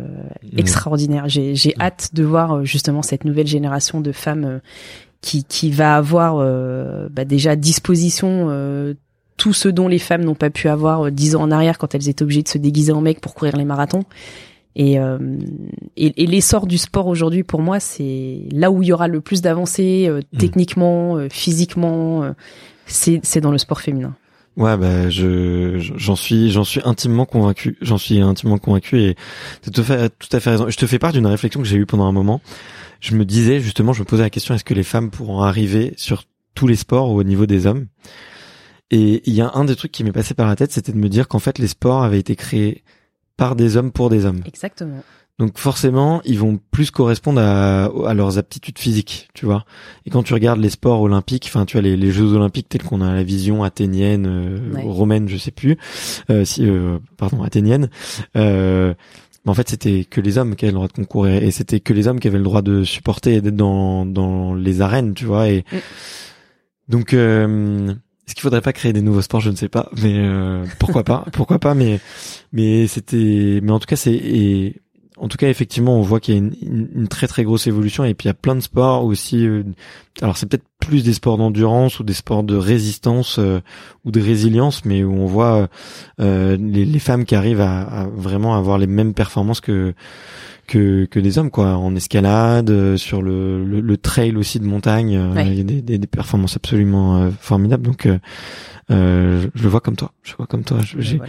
extraordinaires. J'ai, j'ai hâte de voir euh, justement cette nouvelle génération de femmes euh, qui, qui va avoir euh, bah, déjà à disposition euh, tout ce dont les femmes n'ont pas pu avoir euh, dix ans en arrière quand elles étaient obligées de se déguiser en mec pour courir les marathons. Et, euh, et, et l'essor du sport aujourd'hui, pour moi, c'est là où il y aura le plus d'avancées euh, Mm. techniquement, euh, physiquement. C'est, dans le sport féminin. Ouais, bah je j'en suis j'en suis intimement convaincu. J'en suis intimement convaincu et t'as tout, fait, tout à fait raison. Je te fais part d'une réflexion que j'ai eue pendant un moment. Je me disais justement, je me posais la question est-ce que les femmes pourront arriver sur tous les sports au niveau des hommes? Et il y a un des trucs qui m'est passé par la tête, c'était de me dire qu'en fait les sports avaient été créés par des hommes pour des hommes. Exactement. Donc forcément, ils vont plus correspondre à, à leurs aptitudes physiques, tu vois. Et quand tu regardes les sports olympiques, enfin tu vois les, les Jeux olympiques tels qu'on a la vision athénienne, euh, Ouais. romaine, je sais plus, euh, si euh, pardon athénienne. Euh, mais en fait, c'était que les hommes qui avaient le droit de concourir et c'était que les hommes qui avaient le droit de supporter et d'être dans dans les arènes, tu vois. Et Mm. donc euh, est-ce qu'il faudrait pas créer des nouveaux sports? Je ne sais pas, mais euh, pourquoi pas Pourquoi pas Mais mais c'était, mais en tout cas c'est en tout cas effectivement on voit qu'il y a une, une- une très très grosse évolution et puis il y a plein de sports aussi. euh, alors c'est peut-être plus des sports d'endurance ou des sports de résistance euh, ou de résilience, mais où on voit euh, les, les femmes qui arrivent à, à vraiment avoir les mêmes performances que que, que des hommes quoi en escalade euh, sur le, le, le trail aussi de montagne euh, Ouais. il y a des, des, des performances absolument formidables donc je, le vois comme toi je le vois comme toi j'ai-.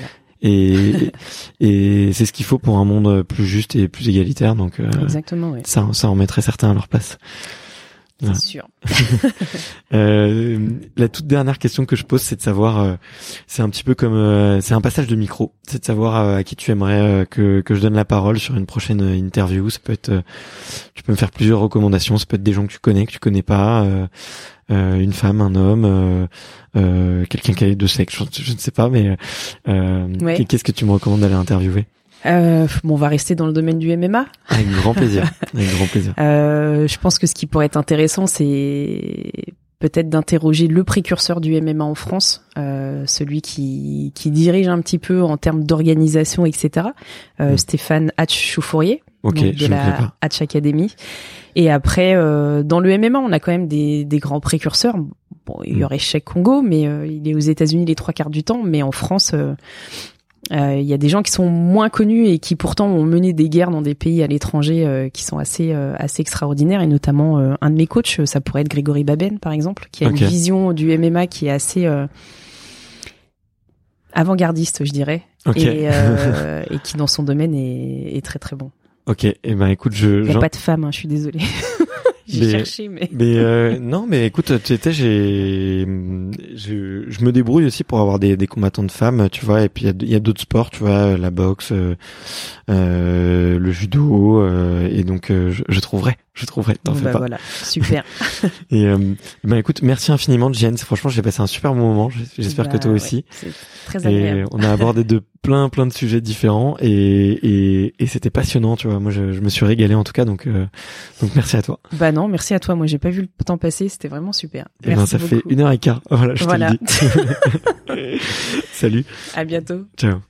Et et c'est ce qu'il faut pour un monde plus juste et plus égalitaire donc euh, Exactement, ouais. ça ça en mettrait certains à leur place C'est Ouais. sûr. euh, la toute dernière question que je pose, c'est de savoir, euh, c'est un petit peu comme, euh, c'est un passage de micro, c'est de savoir à qui tu aimerais que, que je donne la parole sur une prochaine interview. Ça peut être, tu peux me faire plusieurs recommandations. Ça peut être des gens que tu connais, que tu connais pas, une femme, un homme, quelqu'un qui a deux sexes, je, je ne sais pas, mais Ouais. qu'est-ce que tu me recommandes d'aller interviewer? Euh, bon, on va rester dans le domaine du MMA. Avec grand plaisir, avec grand plaisir. Euh, je pense que ce qui pourrait être intéressant, c'est peut-être d'interroger le précurseur du MMA en France, euh, celui qui, qui dirige un petit peu en termes d'organisation, etc. Euh, Mm. Stéphane Hatch-Chouffourier, Ok, donc de la. Hatch Academy. Et après, euh, dans le MMA, on a quand même des, des grands précurseurs. Bon, il y Mm. aurait Cheikh Congo, mais euh, il est aux États-Unis les trois quarts du temps. Mais en France, euh, euh, il y a des gens qui sont moins connus et qui pourtant ont mené des guerres dans des pays à l'étranger euh, qui sont assez euh, assez extraordinaires. Et notamment euh, un de mes coachs, ça pourrait être Grégory Baben, par exemple, qui a une vision du MMA qui est assez euh, avant-gardiste, je dirais, Ok, et, euh, et qui dans son domaine est, est très très bon. ok. Et ben écoute, je Il n'y a pas de femme, hein, je suis désolée. J'ai cherché, mais. Mais euh, non, mais écoute, tu sais, j'ai, je, je me débrouille aussi pour avoir des, des combattantes femmes, tu vois. Et puis il y a d- il y a, d'autres sports, tu vois, la boxe, euh, euh, le judo, euh, et donc euh, je, je trouverai, je trouverai. T'en fais bah pas. voilà, super. Et euh, ben écoute, merci infiniment, Jen. Franchement, j'ai passé un super bon moment. J'espère que Bah, toi ouais, aussi. c'est très Et agréable. on a abordé de plein plein de sujets différents et et, et c'était passionnant, tu vois. Moi, je, je me suis régalé en tout cas, donc euh, donc merci à toi. Bah non, merci à toi. Moi, j'ai pas vu le temps passer. C'était vraiment super. Et ben Merci ça fait une heure et quart. Voilà, je Voilà. te le dis. Salut. À bientôt. Ciao.